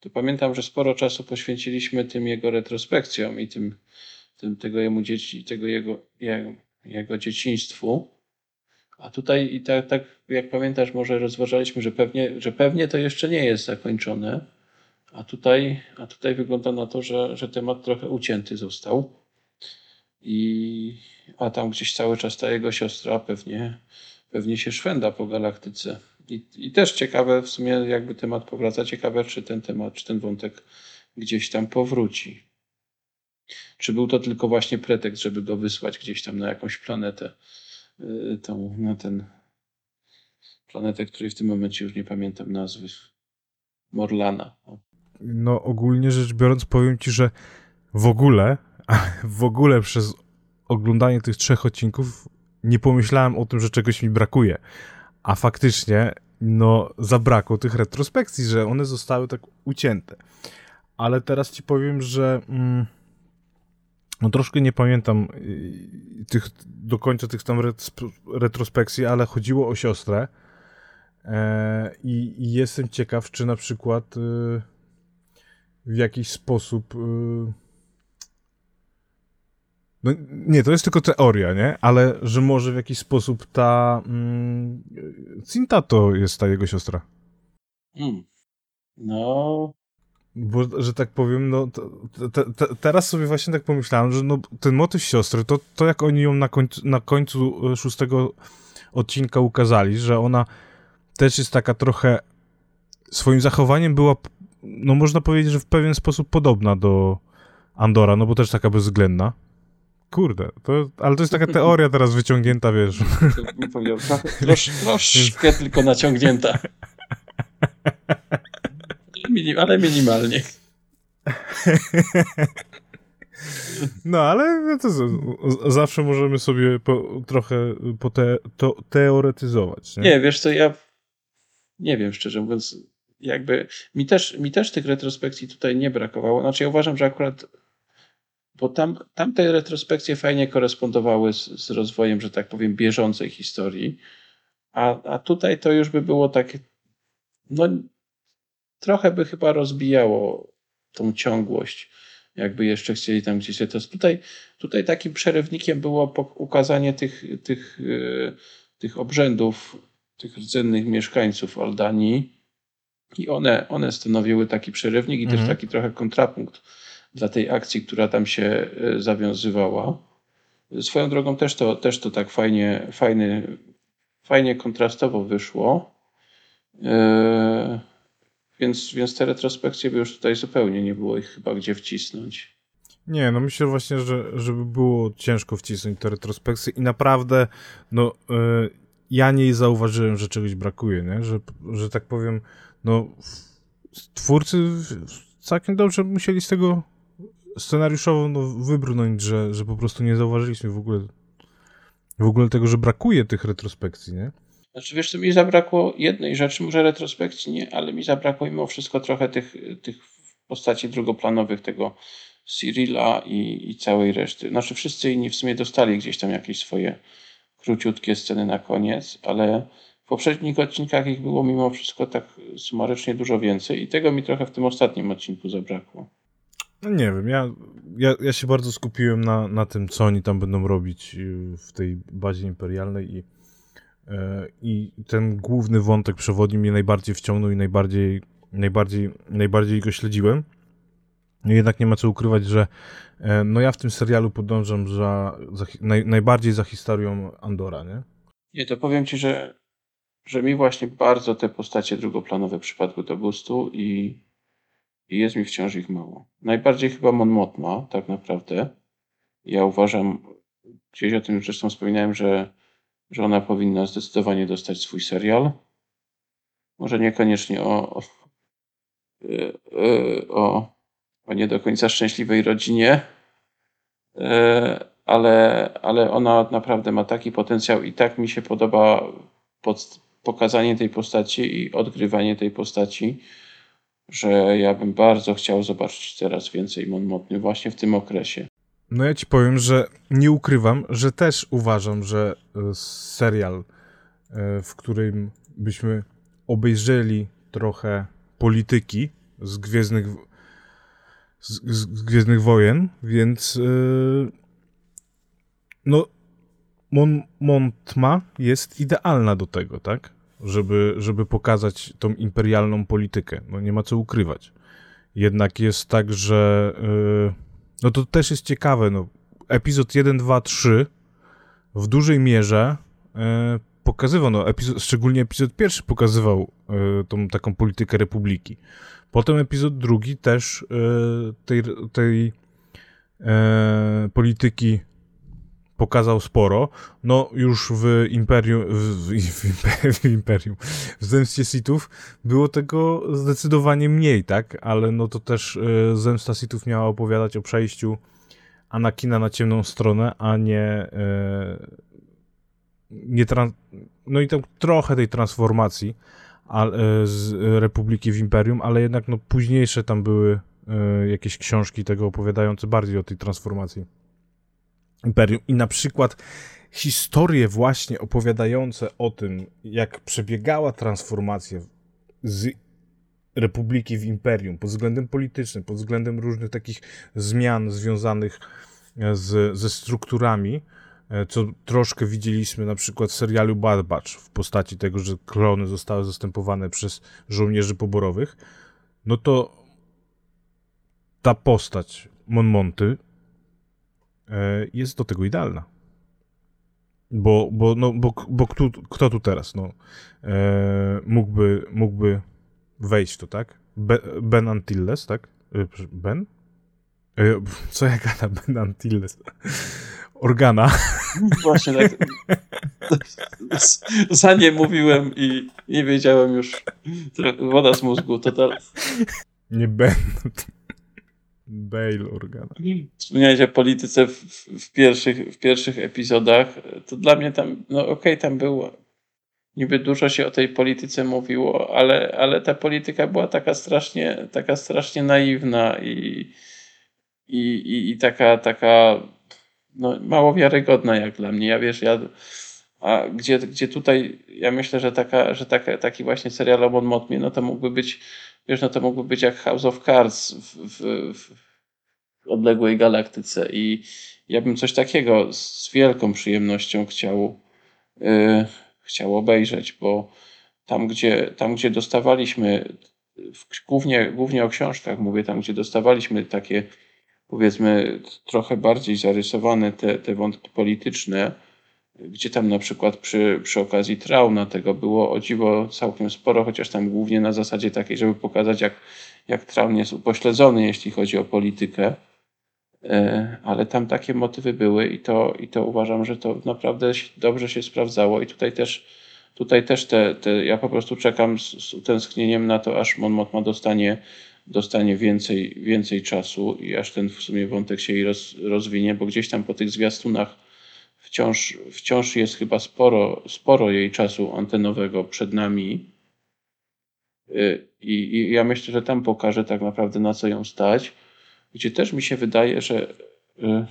to pamiętam, że sporo czasu poświęciliśmy tym jego retrospekcjom i tym, tym tego jemu dzieci, tego jego, jego, jego dzieciństwu. A tutaj i tak, tak jak pamiętasz, może rozważaliśmy, że pewnie, że pewnie to jeszcze nie jest zakończone. A tutaj, a tutaj wygląda na to, że, że temat trochę ucięty został. I, a tam gdzieś cały czas ta jego siostra pewnie, pewnie się szwenda po galaktyce. I, I też ciekawe, w sumie jakby temat powraca, ciekawe czy ten temat, czy ten wątek gdzieś tam powróci. Czy był to tylko właśnie pretekst, żeby go wysłać gdzieś tam na jakąś planetę, yy, tą, na ten planetę, której w tym momencie już nie pamiętam nazwy. Morlana. No ogólnie rzecz biorąc powiem ci, że w ogóle w ogóle przez oglądanie tych trzech odcinków nie pomyślałem o tym, że czegoś mi brakuje. A faktycznie, no, zabrakło tych retrospekcji, że one zostały tak ucięte. Ale teraz ci powiem, że mm, no troszkę nie pamiętam y, tych, do końca tych tam retrospekcji, ale chodziło o siostrę. E, i, i, jestem ciekaw, czy na przykład y, w jakiś sposób y, no nie, to jest tylko teoria, nie? Ale że może w jakiś sposób ta mm, Cinta to jest ta jego siostra. Hmm. No, bo, że tak powiem, no te, te, teraz sobie właśnie tak pomyślałem, że no, ten motyw siostry, to, to jak oni ją na końcu, na końcu e, szóstego odcinka ukazali, że ona też jest taka trochę swoim zachowaniem była, no można powiedzieć, że w pewien sposób podobna do Andora, no bo też taka bezwzględna. Kurde, to, ale to jest taka teoria teraz wyciągnięta, wiesz. Trosz, troszkę tylko naciągnięta. ale minimalnie. No, ale no to, zawsze możemy sobie po, trochę po te, to, teoretyzować. Nie? nie, wiesz co, ja nie wiem, szczerze mówiąc, jakby mi też, mi też tych retrospekcji tutaj nie brakowało. Znaczy ja uważam, że akurat bo tam, tamte retrospekcje fajnie korespondowały z, z rozwojem, że tak powiem, bieżącej historii, a, a tutaj to już by było takie, no trochę by chyba rozbijało tą ciągłość, jakby jeszcze chcieli tam gdzieś to. Tutaj, tutaj takim przerywnikiem było ukazanie tych, tych, e, tych obrzędów, tych rdzennych mieszkańców Aldanii i one, one stanowiły taki przerywnik i mhm. też taki trochę kontrapunkt dla tej akcji, która tam się e, zawiązywała. Swoją drogą też to, też to tak fajnie, fajny, fajnie kontrastowo wyszło. Więc, więc te retrospekcje by już tutaj zupełnie nie było ich chyba gdzie wcisnąć. Nie, no myślę właśnie, że żeby było ciężko wcisnąć te retrospekcje i naprawdę, no yy, ja nie zauważyłem, że czegoś brakuje, nie? Że, że tak powiem, no twórcy całkiem dobrze musieli z tego scenariuszowo no, wybrnąć, że, że po prostu nie zauważyliśmy w ogóle w ogóle tego, że brakuje tych retrospekcji, nie? Znaczy wiesz, mi zabrakło jednej rzeczy, może retrospekcji nie, ale mi zabrakło mimo wszystko trochę tych, tych postaci drugoplanowych, tego Cyrilla i, i całej reszty. Znaczy wszyscy inni w sumie dostali gdzieś tam jakieś swoje króciutkie sceny na koniec, ale w poprzednich odcinkach ich było mimo wszystko tak sumarycznie dużo więcej i tego mi trochę w tym ostatnim odcinku zabrakło. No nie wiem, ja, ja, ja się bardzo skupiłem na, na tym, co oni tam będą robić y, w tej bazie imperialnej i, i ten główny wątek przewodni mnie najbardziej wciągnął i najbardziej, najbardziej, najbardziej go śledziłem. Jednak nie ma co ukrywać, że yy, no ja w tym serialu podążam za, za naj, najbardziej za historią Andora, nie? Nie, to powiem ci, że, że mi właśnie bardzo te postacie drugoplanowe przypadły do gustu i i jest mi wciąż ich mało. Najbardziej chyba Mon Mothma, tak naprawdę. Ja uważam, gdzieś o tym zresztą wspominałem, że, że ona powinna zdecydowanie dostać swój serial. Może niekoniecznie o, o, e, o, o nie do końca szczęśliwej rodzinie, e, ale, ale ona naprawdę ma taki potencjał i tak mi się podoba pod, pokazanie tej postaci i odgrywanie tej postaci że ja bym bardzo chciał zobaczyć teraz więcej Mon właśnie w tym okresie. No ja ci powiem, że nie ukrywam, że też uważam, że e, serial, e, w którym byśmy obejrzeli trochę polityki z Gwiezdnych, z, z Gwiezdnych Wojen, więc yy, no Mon Montma jest idealna do tego, tak? żeby, żeby pokazać tą imperialną politykę. No nie ma co ukrywać. Jednak jest tak, że yy, no to też jest ciekawe. No, epizod 1, 2, 3 w dużej mierze yy, pokazywał, no, epizod, szczególnie epizod pierwszy pokazywał yy, tą taką politykę republiki. Potem epizod drugi też yy, tej, tej yy, polityki pokazał sporo. No już w Imperium, w, w, w Imperium, w Zemstie Sithów było tego zdecydowanie mniej, tak? Ale no to też y, Zemsta Sithów miała opowiadać o przejściu Anakina na ciemną stronę, a nie y, nie no i tam trochę tej transformacji y, z Republiki w Imperium, ale jednak no późniejsze tam były jakieś książki tego opowiadające bardziej o tej transformacji. Imperium i na przykład historie właśnie opowiadające o tym, jak przebiegała transformacja z Republiki w Imperium pod względem politycznym, pod względem różnych takich zmian związanych z, ze strukturami, e, co troszkę widzieliśmy na przykład w serialu Bad Batch w postaci tego, że klony zostały zastępowane przez żołnierzy poborowych, no to ta postać Mon Monty e, jest do tego idealna. Bo, bo, no, bo, bo kto, kto tu teraz no, e, mógłby, mógłby wejść to, tak? Be, ben Antilles, tak? E, ben? E, co ja gadam? Ben Antilles. Organa. Właśnie tak. Za nie mówiłem i nie wiedziałem już. Woda z mózgu, to teraz. Nie Ben. Bale Organa. Wspomniałeś o polityce w, w, pierwszych, w pierwszych epizodach. To dla mnie tam, no okej, okay, tam było. Niby dużo się o tej polityce mówiło, ale, ale ta polityka była taka strasznie, taka strasznie naiwna i, i, i, i taka, taka no, mało wiarygodna jak dla mnie. Ja wiesz, ja a gdzie, gdzie tutaj ja myślę, że, taka, że taka, taki właśnie serial o Bon Motmie, no to mógłby być, wiesz, no to mógłby być jak House of Cards w, w, w odległej galaktyce. I ja bym coś takiego z wielką przyjemnością chciał, yy, chciał obejrzeć, bo tam gdzie, tam, gdzie dostawaliśmy, głównie, głównie o książkach mówię, tam, gdzie dostawaliśmy takie powiedzmy trochę bardziej zarysowane te, te wątki polityczne, gdzie tam na przykład przy, przy okazji Trauna tego było o dziwo całkiem sporo, chociaż tam głównie na zasadzie takiej, żeby pokazać jak, jak Traun jest upośledzony, jeśli chodzi o politykę. E, ale tam takie motywy były i to, i to uważam, że to naprawdę dobrze się sprawdzało i tutaj też, tutaj też te, te ja po prostu czekam z, z utęsknieniem na to, aż Mon Mothma dostanie dostanie więcej, więcej czasu i aż ten w sumie wątek się roz, rozwinie, bo gdzieś tam po tych zwiastunach wciąż, wciąż jest chyba sporo, sporo jej czasu antenowego przed nami. Y, I, I, ja myślę, że tam pokaże tak naprawdę na co ją stać, gdzie też mi się wydaje, że, y,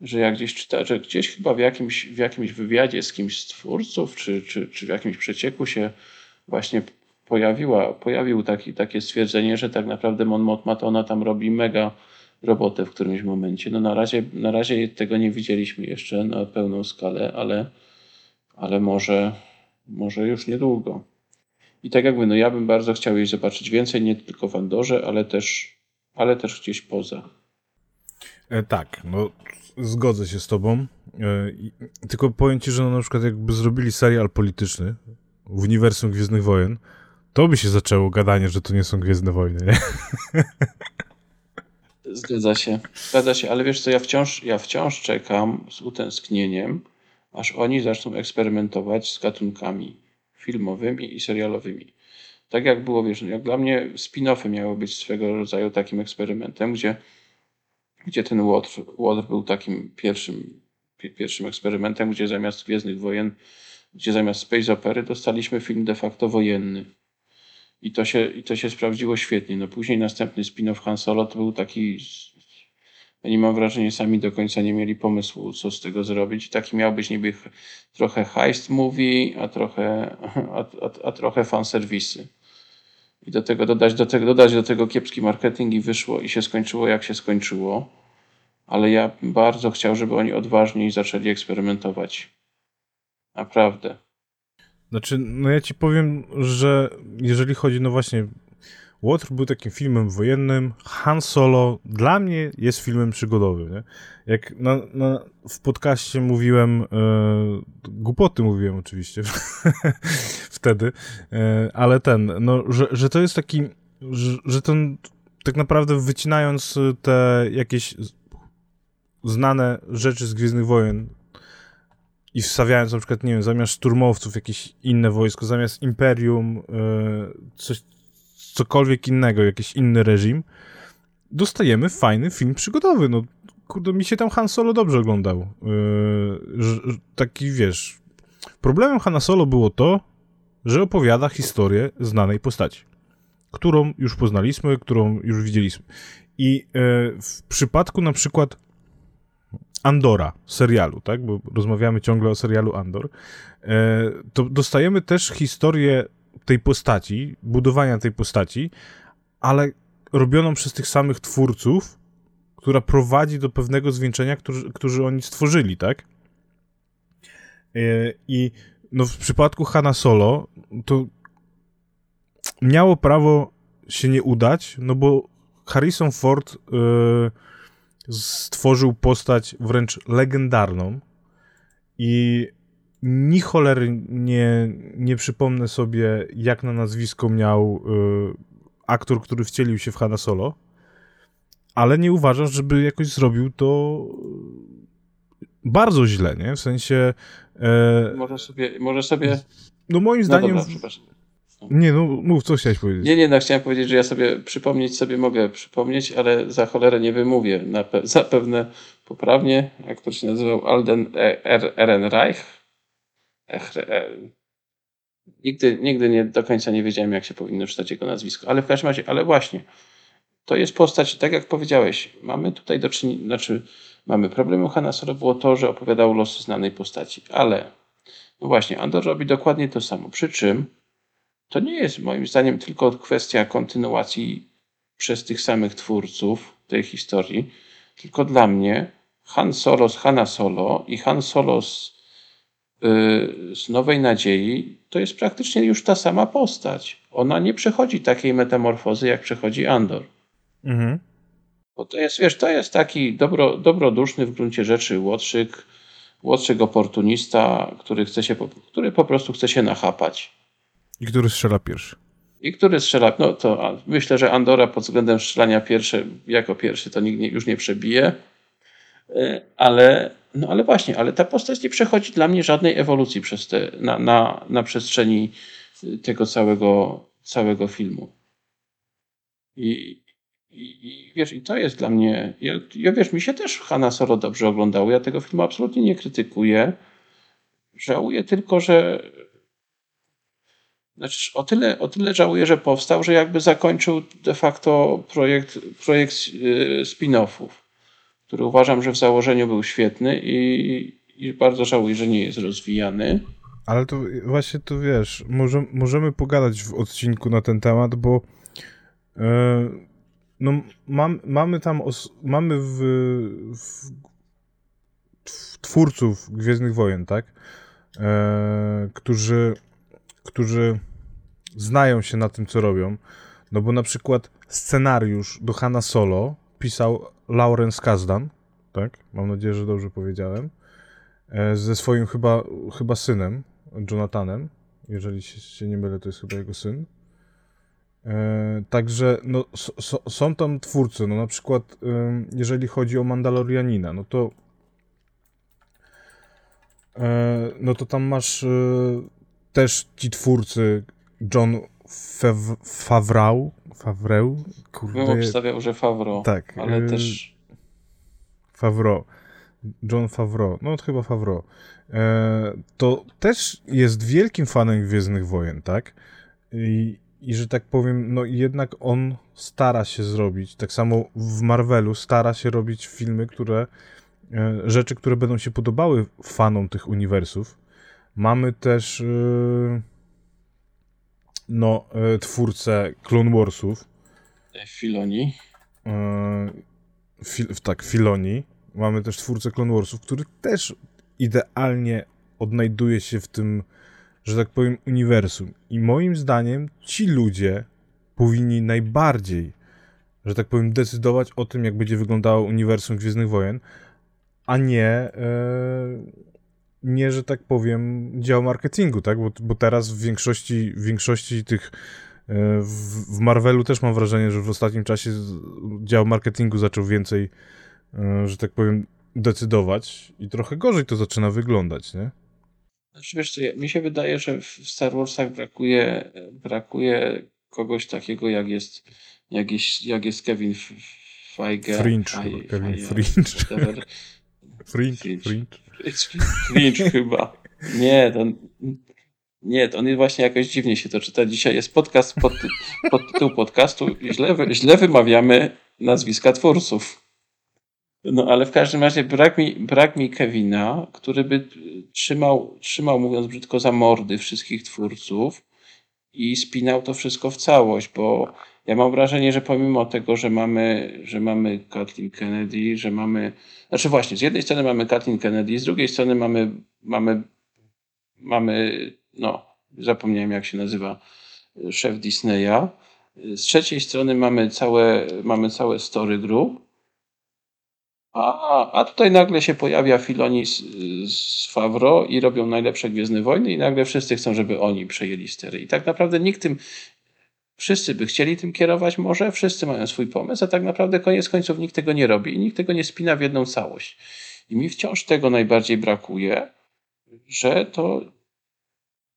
że jak gdzieś czyta, że gdzieś chyba w jakimś, w jakimś wywiadzie z kimś z twórców, czy, czy, czy w jakimś przecieku się właśnie pojawiła, pojawił taki, takie stwierdzenie, że tak naprawdę Mon Mothma to ona tam robi mega robotę w którymś momencie. No na razie, na razie tego nie widzieliśmy jeszcze na pełną skalę, ale, ale może, może już niedługo. I tak jakby, no ja bym bardzo chciał jej zobaczyć więcej, nie tylko w Andorze, ale też, ale też gdzieś poza. E, tak, no zgodzę się z tobą. E, tylko powiem ci, że no, na przykład jakby zrobili serial polityczny w uniwersum Gwiezdnych Wojen, to by się zaczęło gadanie, że to nie są Gwiezdne Wojny, nie? Zgadza się, zgadza się, ale wiesz co, ja wciąż, ja wciąż czekam z utęsknieniem, aż oni zaczną eksperymentować z gatunkami filmowymi i serialowymi. Tak jak było, wiesz, jak dla mnie spin-offy miały być swego rodzaju takim eksperymentem, gdzie, gdzie ten Łotr, Łotr był takim pierwszym, pierwszym eksperymentem, gdzie zamiast Gwiezdnych Wojen, gdzie zamiast space opery dostaliśmy film de facto wojenny. I to się, i to się sprawdziło świetnie. No później następny spin-off Han Solo to był taki nie mam wrażenia, sami do końca nie mieli pomysłu, co z tego zrobić. Taki miał być niby trochę heist movie, a trochę, a, a, a trochę fanserwisy. I do tego dodać do tego, dodać do tego kiepski marketing i wyszło i się skończyło jak się skończyło. Ale ja bardzo chciał, żeby oni odważniej zaczęli eksperymentować. Naprawdę. Znaczy, no ja ci powiem, że jeżeli chodzi, no właśnie, Łotr był takim filmem wojennym, Han Solo dla mnie jest filmem przygodowym, nie? Jak na, na, w podcaście mówiłem, e, głupoty mówiłem oczywiście wtedy, e, ale ten, no, że, że to jest taki, że, że ten, tak naprawdę wycinając te jakieś znane rzeczy z Gwiezdnych Wojen, i wstawiając na przykład, nie wiem, zamiast szturmowców jakieś inne wojsko, zamiast imperium, e, coś, cokolwiek innego, jakiś inny reżim, dostajemy fajny film przygodowy. No, kurde, mi się tam Han Solo dobrze oglądał. Yy, taki, wiesz, problemem Han Solo było to, że opowiada historię znanej postaci, którą już poznaliśmy, którą już widzieliśmy. I yy, w przypadku na przykład Andora, serialu, tak? Bo rozmawiamy ciągle o serialu Andor. E, to dostajemy też historię tej postaci, budowania tej postaci, ale robioną przez tych samych twórców, która prowadzi do pewnego zwieńczenia, którzy, którzy oni stworzyli, tak? E, I no w przypadku Hanna Solo to miało prawo się nie udać, no bo Harrison Ford y, stworzył postać wręcz legendarną i ni cholery nie, nie przypomnę sobie, jak na nazwisko miał y, aktor, który wcielił się w Hanna Solo, ale nie uważam, żeby jakoś zrobił to bardzo źle, nie? W sensie... E... Może sobie... Może sobie... No moim no zdaniem... Dobra, przepraszam. Nie, no mów, co chciałeś powiedzieć. Nie, nie, no chciałem powiedzieć, że ja sobie przypomnieć sobie mogę przypomnieć, ale za cholerę nie wymówię. Na pe zapewne poprawnie, jak to się nazywał, Alden e- Ehrenreich. E nigdy, nigdy nie do końca nie wiedziałem, jak się powinno czytać jego nazwisko, ale w każdym razie, ale właśnie, to jest postać, tak jak powiedziałeś, mamy tutaj do czynienia, znaczy mamy problem u Hanna Solo było to, że opowiadał losy znanej postaci, ale no właśnie, Andor robi dokładnie to samo, przy czym to nie jest moim zdaniem tylko kwestia kontynuacji przez tych samych twórców tej historii, tylko dla mnie Han Solo z Hanna Solo i Han Solo z, yy, z Nowej Nadziei to jest praktycznie już ta sama postać. Ona nie przechodzi takiej metamorfozy, jak przechodzi Andor. Mhm. Bo to jest, wiesz, to jest taki dobro, dobroduszny w gruncie rzeczy łotrzyk, łotrzyk oportunista, który, chce się, który po prostu chce się nachapać. I który strzela pierwszy. I który strzela, no to myślę, że Andora pod względem strzelania pierwszy, jako pierwszy to nikt nie, już nie przebije, e, ale, no ale właśnie, ale ta postać nie przechodzi dla mnie żadnej ewolucji przez te, na, na, na przestrzeni tego całego, całego filmu. I, i, I, wiesz, i to jest dla mnie. Ja, ja wiesz, mi się też Hanna Solo dobrze oglądało. Ja tego filmu absolutnie nie krytykuję. Żałuję tylko, że. Znaczy, o tyle, o tyle żałuję, że powstał, że jakby zakończył de facto projekt, projekt y, spin-offów, który uważam, że w założeniu był świetny i, i bardzo żałuję, że nie jest rozwijany. Ale to właśnie to wiesz, może, możemy pogadać w odcinku na ten temat, bo. Yy no, mam, mamy tam, os, mamy w, w, twórców Gwiezdnych Wojen, tak? E, którzy, którzy znają się na tym, co robią. No bo na przykład scenariusz do Hanna Solo pisał Lawrence Kasdan, tak? Mam nadzieję, że dobrze powiedziałem. E, ze swoim chyba, chyba synem, Jonathanem. Jeżeli się, nie mylę, to jest chyba jego syn. E, także no, są tam twórcy, no na przykład jeżeli chodzi o Mandalorianina, no to e, no to tam masz też ci twórcy John Fev Favreau, Favreau, kurde. Bym obstawiał, że Favreau, tak, ale też Favreau. John Favreau, no chyba Favreau. to też jest wielkim fanem Gwiezdnych Wojen, tak? I, i że tak powiem, no jednak on stara się zrobić, tak samo w Marvelu stara się robić filmy, które, e, rzeczy, które będą się podobały fanom tych uniwersów. Mamy też e, no, e, twórcę Clone Warsów. Filoni. Fil, tak, Filoni. Mamy też twórcę Clone Warsów, który też idealnie odnajduje się w tym że tak powiem, uniwersum. I moim zdaniem ci ludzie powinni najbardziej, że tak powiem, decydować o tym, jak będzie wyglądało uniwersum Gwiezdnych Wojen, a nie, e, nie, że tak powiem, dział marketingu, tak? Bo, bo teraz w większości, w większości tych e, w, w Marvelu też mam wrażenie, że w ostatnim czasie dział marketingu zaczął więcej, e, że tak powiem, decydować i trochę gorzej to zaczyna wyglądać, nie? Znaczy, wiesz co, mi się wydaje, że w Star Warsach brakuje, brakuje kogoś takiego, jak jest, jak jest, jak jest Kevin Feige. Fringe, Kevin Fringe. Fringe, Fringe. Fringe chyba. Nie, to, nie, to on właśnie jakoś dziwnie się to czyta. Dzisiaj jest podcast pod, pod tytuł podcastu. Źle, źle wymawiamy nazwiska twórców. No ale w każdym razie brak mi, brak mi Kevina, który by trzymał, trzymał, mówiąc brzydko, za mordy wszystkich twórców i spinał to wszystko w całość, bo ja mam wrażenie, że pomimo tego, że mamy, że mamy Kathleen Kennedy, że mamy, znaczy właśnie, z jednej strony mamy Kathleen Kennedy, z drugiej strony mamy, mamy, mamy, no, zapomniałem jak się nazywa szef Disneya, Z trzeciej strony mamy całe, mamy całe story group, a, a tutaj nagle się pojawia Filoni z, z Favro i robią najlepsze Gwiezdne Wojny i nagle wszyscy chcą, żeby oni przejęli stery. I tak naprawdę nikt tym, wszyscy by chcieli tym kierować może, wszyscy mają swój pomysł, a tak naprawdę koniec końców nikt tego nie robi i nikt tego nie spina w jedną całość. I mi wciąż tego najbardziej brakuje, że to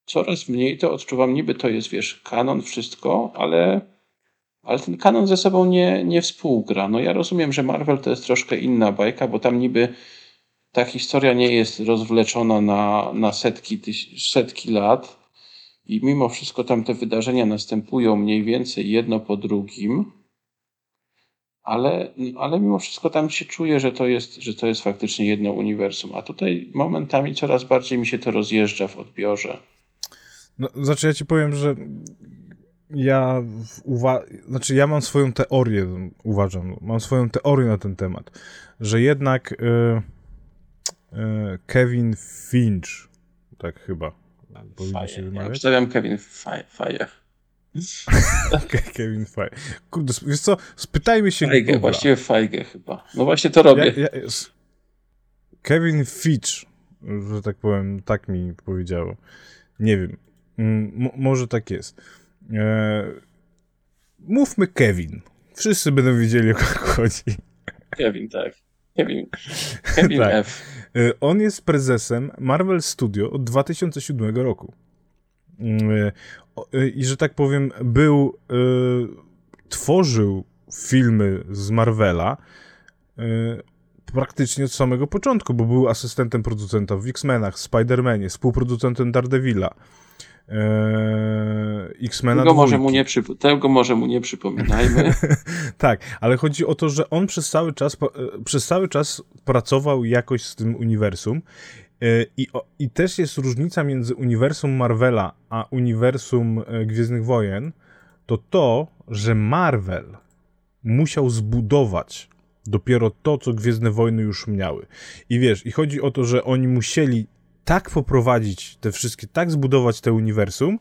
coraz mniej to odczuwam, niby to jest, wiesz, kanon, wszystko, ale, ale ten kanon ze sobą nie, nie współgra. No ja rozumiem, że Marvel to jest troszkę inna bajka, bo tam niby ta historia nie jest rozwleczona na, na setki, setki lat i mimo wszystko tam te wydarzenia następują mniej więcej jedno po drugim, ale, ale mimo wszystko tam się czuje, że to, jest, że to jest faktycznie jedno uniwersum. A tutaj momentami coraz bardziej mi się to rozjeżdża w odbiorze. No, znaczy ja ci powiem, że ja uwa- znaczy ja mam swoją teorię, uważam, mam swoją teorię na ten temat, że jednak y, y, Kevin Finch, tak chyba, powinno się wymawiać. Ja Kevin Feige. Kevin Feige. Kurde, wiesz co, spytajmy się Feige, właściwie Feige chyba. No właśnie to robię. Ja, ja, Kevin Fitch, że tak powiem, tak mi powiedziało. Nie wiem. Mm, może tak jest. E, mówmy Kevin. Wszyscy będą wiedzieli, o kogo chodzi. Kevin, tak. Kevin, Kevin tak. F. E, on jest prezesem Marvel Studio od 2007 roku. Mm, e, I że tak powiem, był, tworzył filmy z Marvela praktycznie od samego początku, bo był asystentem producenta w X-Menach, Spider-Manie, współproducentem Daredevila. Eee, X-Mena tego może, mu nie tego może mu nie przypominajmy. tak, ale chodzi o to, że on przez cały czas, e, przez cały czas pracował jakoś z tym uniwersum e, i, i też jest różnica między uniwersum Marvela a uniwersum e, Gwiezdnych Wojen, to to, że Marvel musiał zbudować dopiero to, co Gwiezdne Wojny już miały. I wiesz, i chodzi o to, że oni musieli tak poprowadzić te wszystkie, tak zbudować te uniwersum,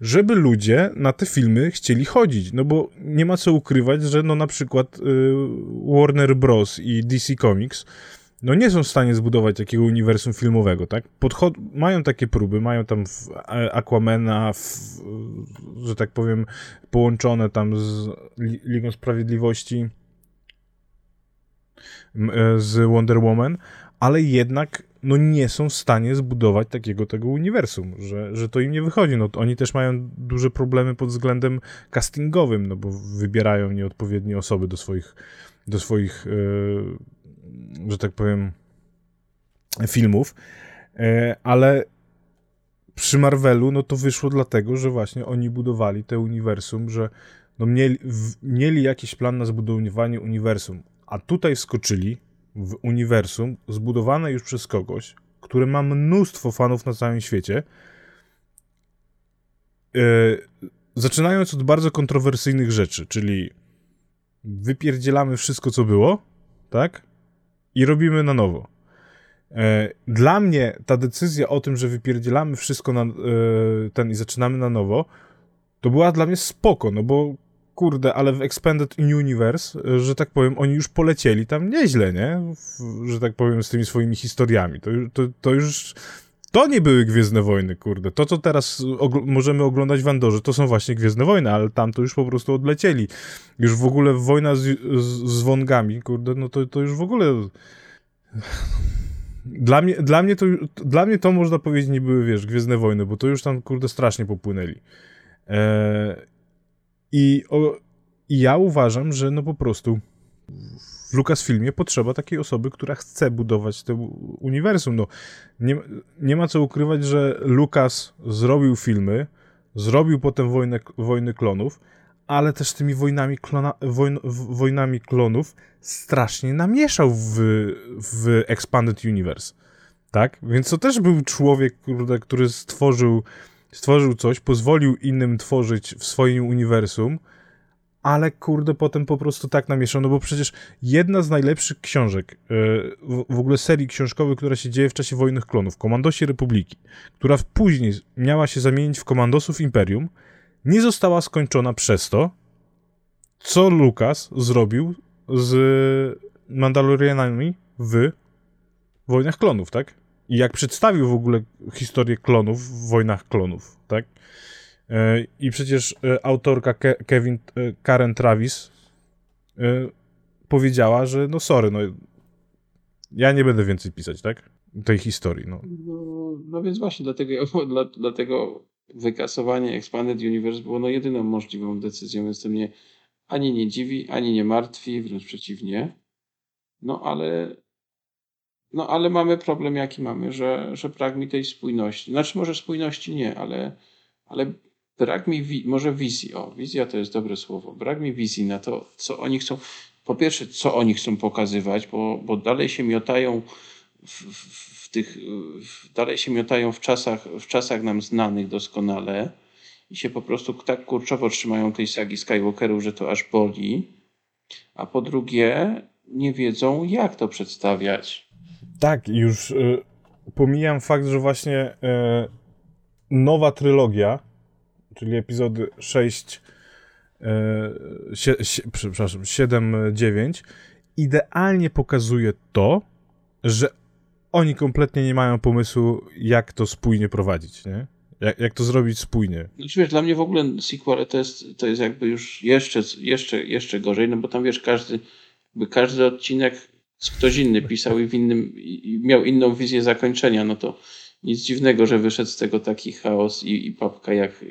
żeby ludzie na te filmy chcieli chodzić. No bo nie ma co ukrywać, że no na przykład y, Warner Bros. i DC Comics no nie są w stanie zbudować takiego uniwersum filmowego, tak? Podchod mają takie próby, mają tam e, Aquamana, w, że tak powiem, połączone tam z Ligą Sprawiedliwości, e, z Wonder Woman, ale jednak no nie są w stanie zbudować takiego tego uniwersum, że, że to im nie wychodzi. No, oni też mają duże problemy pod względem castingowym, no bo wybierają nieodpowiednie osoby do swoich, do swoich yy, że tak powiem, filmów, yy, ale przy Marvelu, no to wyszło dlatego, że właśnie oni budowali te uniwersum, że no mieli, w, mieli jakiś plan na zbudowanie uniwersum, a tutaj skoczyli w uniwersum zbudowane już przez kogoś, które ma mnóstwo fanów na całym świecie. Yy, zaczynając od bardzo kontrowersyjnych rzeczy, czyli wypierdzielamy wszystko, co było, tak? I robimy na nowo. E, dla mnie ta decyzja o tym, że wypierdzielamy wszystko na, ten i zaczynamy na nowo, to była dla mnie spoko, no bo kurde, ale w Expanded Universe, że tak powiem, oni już polecieli tam nieźle, nie? że tak powiem, z tymi swoimi historiami. To, to, to już... To nie były Gwiezdne Wojny, kurde. To, co teraz ogl możemy oglądać w Andorze, to są właśnie Gwiezdne Wojny, ale tam to już po prostu odlecieli. Już w ogóle wojna z, z, z Wongami, kurde, no to, to już w ogóle... Dla mnie, dla, mnie to, dla mnie to można powiedzieć nie były, wiesz, Gwiezdne Wojny, bo to już tam, kurde, strasznie popłynęli. Eee, i, o, I ja uważam, że no po prostu w Lucasfilmie potrzeba takiej osoby, która chce budować to uniwersum. No, nie, nie ma co ukrywać, że Lucas zrobił filmy, zrobił potem wojnę, wojny klonów, ale też tymi wojnami, klona, wojn, wojnami klonów strasznie namieszał w, w Expanded Universe. Tak? Więc to też był człowiek, który stworzył stworzył coś, pozwolił innym tworzyć w swoim uniwersum, ale kurde, potem po prostu tak namieszał, no bo przecież jedna z najlepszych książek, e, w ogóle serii książkowej, która się dzieje w czasie Wojny Klonów, Komandosi Republiki, która później miała się zamienić w Komandosów Imperium, nie została skończona przez to, co Lukas zrobił z Mandalorianami w Wojnach Klonów, tak? I jak przedstawił w ogóle historię klonów w Wojnach Klonów, tak? E, I przecież e, autorka Ke Kevin e, Karen Travis powiedziała, że no sorry, no ja nie będę więcej pisać, tak? Tej historii, no. No, no więc właśnie, dlatego, dla, dlatego wykasowanie Expanded Universe było no jedyną możliwą decyzją, więc to mnie ani nie dziwi, ani nie martwi, wręcz przeciwnie. No ale no ale mamy problem jaki mamy, że, że brak mi tej spójności. Znaczy może spójności nie, ale, ale brak mi, wi może wizji. O, wizja to jest dobre słowo. Brak mi wizji na to, co oni chcą. Po pierwsze, co oni chcą pokazywać, bo, bo dalej się miotają w, w, tych, dalej się miotają w czasach, w czasach nam znanych doskonale i się po prostu tak kurczowo trzymają tej sagi Skywalkerów, że to aż boli. A po drugie, nie wiedzą, jak to przedstawiać. Tak, już y, pomijam fakt, że właśnie y, nowa trylogia, czyli epizody 6, y, sie, przepraszam, 7, 9, idealnie pokazuje to, że oni kompletnie nie mają pomysłu, jak to spójnie prowadzić, nie? Jak, jak to zrobić spójnie? Znaczy wiesz, dla mnie w ogóle sequel to jest, to jest jakby już jeszcze, jeszcze, jeszcze gorzej, no bo tam wiesz, każdy, każdy odcinek ktoś inny pisał i, w innym, i miał inną wizję zakończenia, no to nic dziwnego, że wyszedł z tego taki chaos i, i papka, jak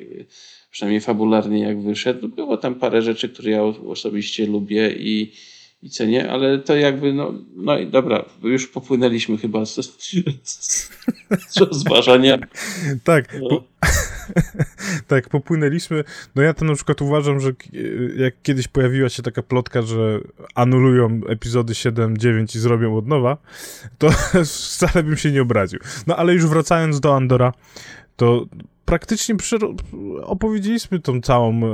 przynajmniej fabularnie jak wyszedł. Było tam parę rzeczy, które ja osobiście lubię i, i cenię, ale to jakby, no, no i dobra, już popłynęliśmy chyba z, z, z rozważania. tak, no. tak, popłynęliśmy. No ja to na przykład uważam, że jak kiedyś pojawiła się taka plotka, że anulują epizody 7, 9 i zrobią od nowa, to wcale bym się nie obraził. No ale już wracając do Andora, to praktycznie opowiedzieliśmy tą całą, e,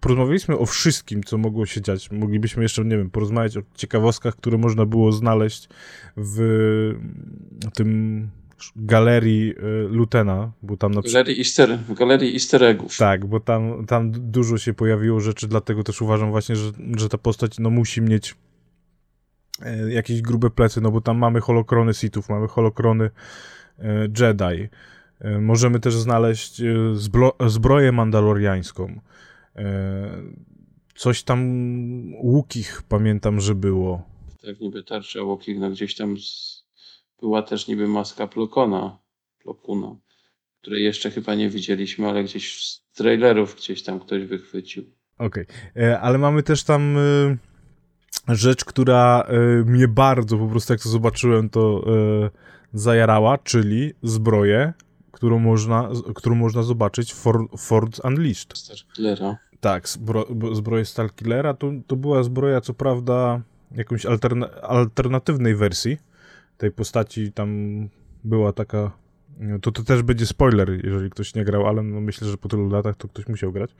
porozmawialiśmy o wszystkim, co mogło się dziać. Moglibyśmy jeszcze, nie wiem, porozmawiać o ciekawostkach, które można było znaleźć w tym galerii y, Lutena, bo tam na Galerii easter, w galerii easter eggów. Tak, bo tam, tam dużo się pojawiło rzeczy, dlatego też uważam właśnie, że, że ta postać no, musi mieć e, jakieś grube plecy, no bo tam mamy holokrony Sithów, mamy holokrony e, Jedi. E, możemy też znaleźć zbroję mandaloriańską. Coś tam łukich pamiętam, że było. Tak, niby tarcza łukich, no gdzieś tam z była też niby maska Plokona, Plokuna, której jeszcze chyba nie widzieliśmy, ale gdzieś z trailerów gdzieś tam ktoś wychwycił. Okej, okay. E, ale mamy też tam y, rzecz, która y, mnie bardzo po prostu jak to zobaczyłem, to zajarała, czyli zbroję, którą można, którą można zobaczyć w Ford, Ford Unleashed. Starkillera. Tak, zbro, zbroję Starkillera. To, to była zbroja, co prawda, jakąś alterna alternatywnej wersji, tej postaci tam była taka. To, to też będzie spoiler, jeżeli ktoś nie grał, ale no myślę, że po tylu latach to ktoś musiał grać.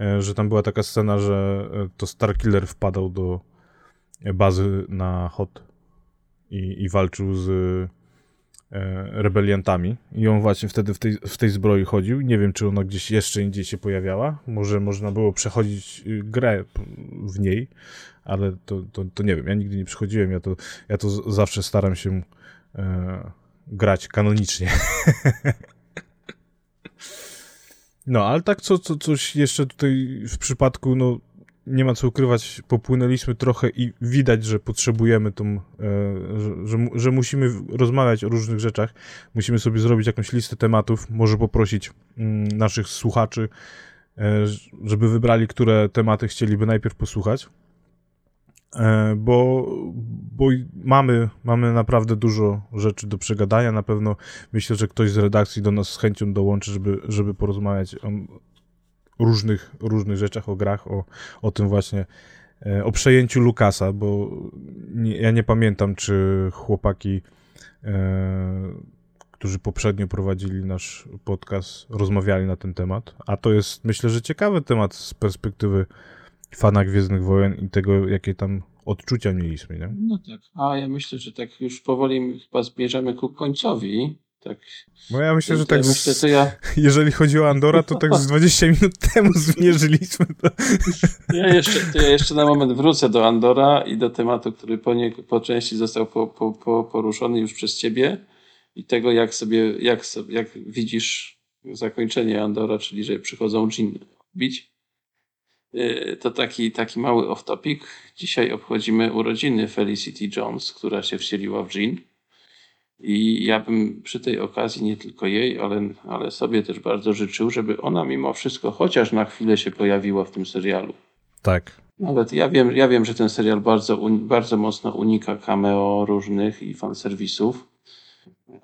E, że tam była taka scena, że e, to Starkiller wpadał do bazy na Hot i, i walczył z e, rebeliantami. I on właśnie wtedy w tej, w tej zbroi chodził. Nie wiem, czy ona gdzieś jeszcze indziej się pojawiała. Może można było przechodzić grę w niej, ale to, to, to nie wiem, ja nigdy nie przychodziłem, ja to, ja to zawsze staram się e, grać kanonicznie. no, ale tak co, co, coś jeszcze tutaj w przypadku, no nie ma co ukrywać, popłynęliśmy trochę i widać, że potrzebujemy tą, e, że, że, że, musimy rozmawiać o różnych rzeczach, musimy sobie zrobić jakąś listę tematów, może poprosić mm, naszych słuchaczy, e, żeby wybrali, które tematy chcieliby najpierw posłuchać. E, bo, bo mamy, mamy naprawdę dużo rzeczy do przegadania. Na pewno myślę, że ktoś z redakcji do nas z chęcią dołączy, żeby, żeby porozmawiać o różnych, różnych rzeczach, o grach, o, o tym właśnie, e, o przejęciu Lukasa, bo nie, ja nie pamiętam, czy chłopaki, e, którzy poprzednio prowadzili nasz podcast, rozmawiali na ten temat. A to jest, myślę, że ciekawy temat z perspektywy fana Gwiezdnych Wojen i tego, jakie tam odczucia mieliśmy, nie? No tak. A ja myślę, że tak już powoli chyba zbierzemy ku końcowi Tak. Bo ja myślę, że tak. Ja myślę, ja... Jeżeli chodzi o Andora, to tak z 20 minut temu zmierzyliśmy to. Ja jeszcze, to ja jeszcze na moment wrócę do Andora i do tematu, który po, nie, po części został po, po, po poruszony już przez ciebie i tego, jak sobie, jak, sobie, jak widzisz zakończenie Andora, czyli że przychodzą dżin bić. Y, to taki, taki mały off-topic. Dzisiaj obchodzimy urodziny Felicity Jones, która się wcieliła w Jean. I ja bym przy tej okazji nie tylko jej, ale, ale sobie też bardzo życzył, żeby ona mimo wszystko chociaż na chwilę się pojawiła w tym serialu. Tak. Nawet ja wiem, ja wiem, że ten serial bardzo, bardzo mocno unika cameo różnych i fanserwisów,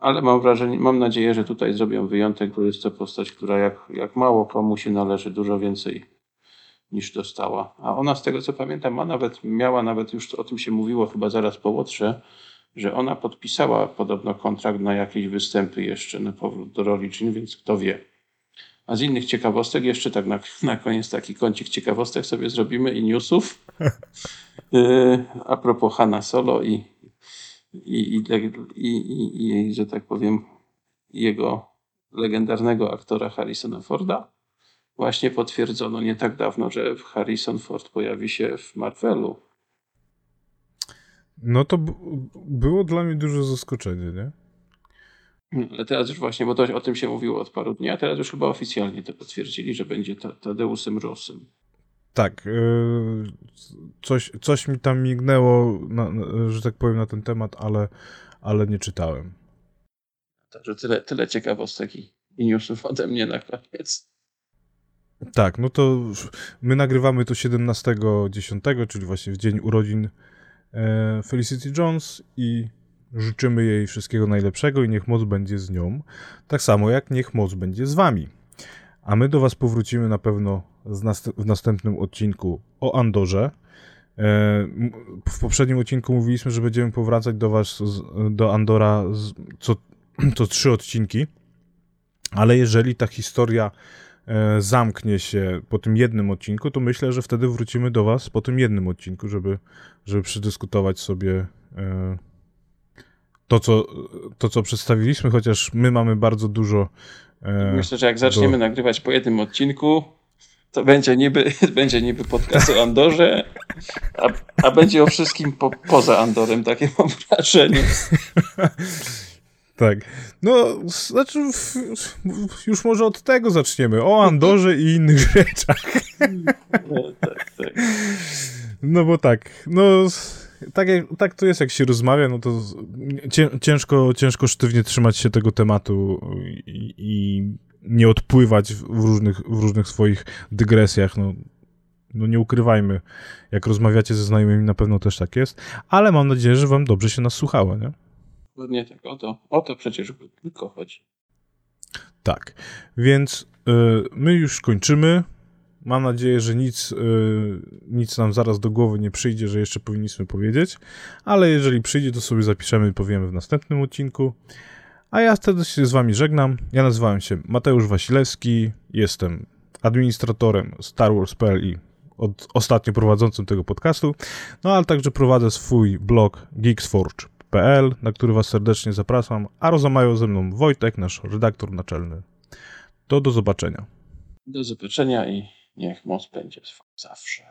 ale mam wrażenie, mam nadzieję, że tutaj zrobią wyjątek, bo jest to postać, która jak, jak mało komu się należy dużo więcej niż dostała. A ona z tego co pamiętam, ma nawet, miała nawet już o tym się mówiło chyba zaraz po Łotrze, że ona podpisała podobno kontrakt na jakieś występy jeszcze na powrót do roli Jean, więc kto wie. A z innych ciekawostek, jeszcze tak na, na koniec taki kącik ciekawostek sobie zrobimy i newsów. Yy, a propos Hanna Solo i, i, i, i, i, że tak powiem, jego legendarnego aktora Harrisona Forda. Właśnie potwierdzono nie tak dawno, że Harrison Ford pojawi się w Marvelu no to było dla mnie duże zaskoczenie, nie? Ale teraz już właśnie, bo to, o tym się mówiło od paru dni, a teraz już chyba oficjalnie to potwierdzili, że będzie Tadeusem Rossem. Tak. Yy, coś, coś mi tam mignęło, że tak powiem, na ten temat, ale, ale nie czytałem. Także tyle, tyle ciekawostek i newsów ode mnie na koniec. Tak, no to my nagrywamy to 17.10, czyli właśnie w dzień urodzin E, Felicity Jones i życzymy jej wszystkiego najlepszego i niech moc będzie z nią, tak samo jak niech moc będzie z wami. A my do was powrócimy na pewno w następnym odcinku o Andorze. E, w poprzednim odcinku mówiliśmy, że będziemy powracać do was, do Andora co, co trzy odcinki, ale jeżeli ta historia zamknie się po tym jednym odcinku, to myślę, że wtedy wrócimy do Was po tym jednym odcinku, żeby, żeby przedyskutować sobie e, to co, to, co przedstawiliśmy, chociaż my mamy bardzo dużo. E, myślę, że jak zaczniemy do... nagrywać po jednym odcinku, to będzie niby, będzie niby podcast o Andorze, a, a będzie o wszystkim po, poza Andorem, takie mam wrażenie. Tak. No, znaczy, już może od tego zaczniemy. O Andorze i innych rzeczach. No, tak, tak. No bo tak, no tak, jak, tak to jest, jak się rozmawia, no to ciężko, ciężko sztywnie trzymać się tego tematu i, i nie odpływać w różnych, w różnych swoich dygresjach, no. No nie ukrywajmy, jak rozmawiacie ze znajomymi, na pewno też tak jest, ale mam nadzieję, że wam dobrze się nas słuchało, nie? Dokładnie tak, o to, o to przecież tylko chodzi. Tak, więc y, my już kończymy. Mam nadzieję, że nic, y, nic nam zaraz do głowy nie przyjdzie, że jeszcze powinniśmy powiedzieć, ale jeżeli przyjdzie, to sobie zapiszemy i powiemy w następnym odcinku. A ja wtedy się z wami żegnam. Ja nazywałem się Mateusz Wasilewski, jestem administratorem Star Wars.pl i od, ostatnio prowadzącym tego podcastu, no ale także prowadzę swój blog na który Was serdecznie zapraszam, a rozmawiał ze mną Wojtek, nasz redaktor naczelny. To do zobaczenia. Do zobaczenia i niech moc będzie zawsze.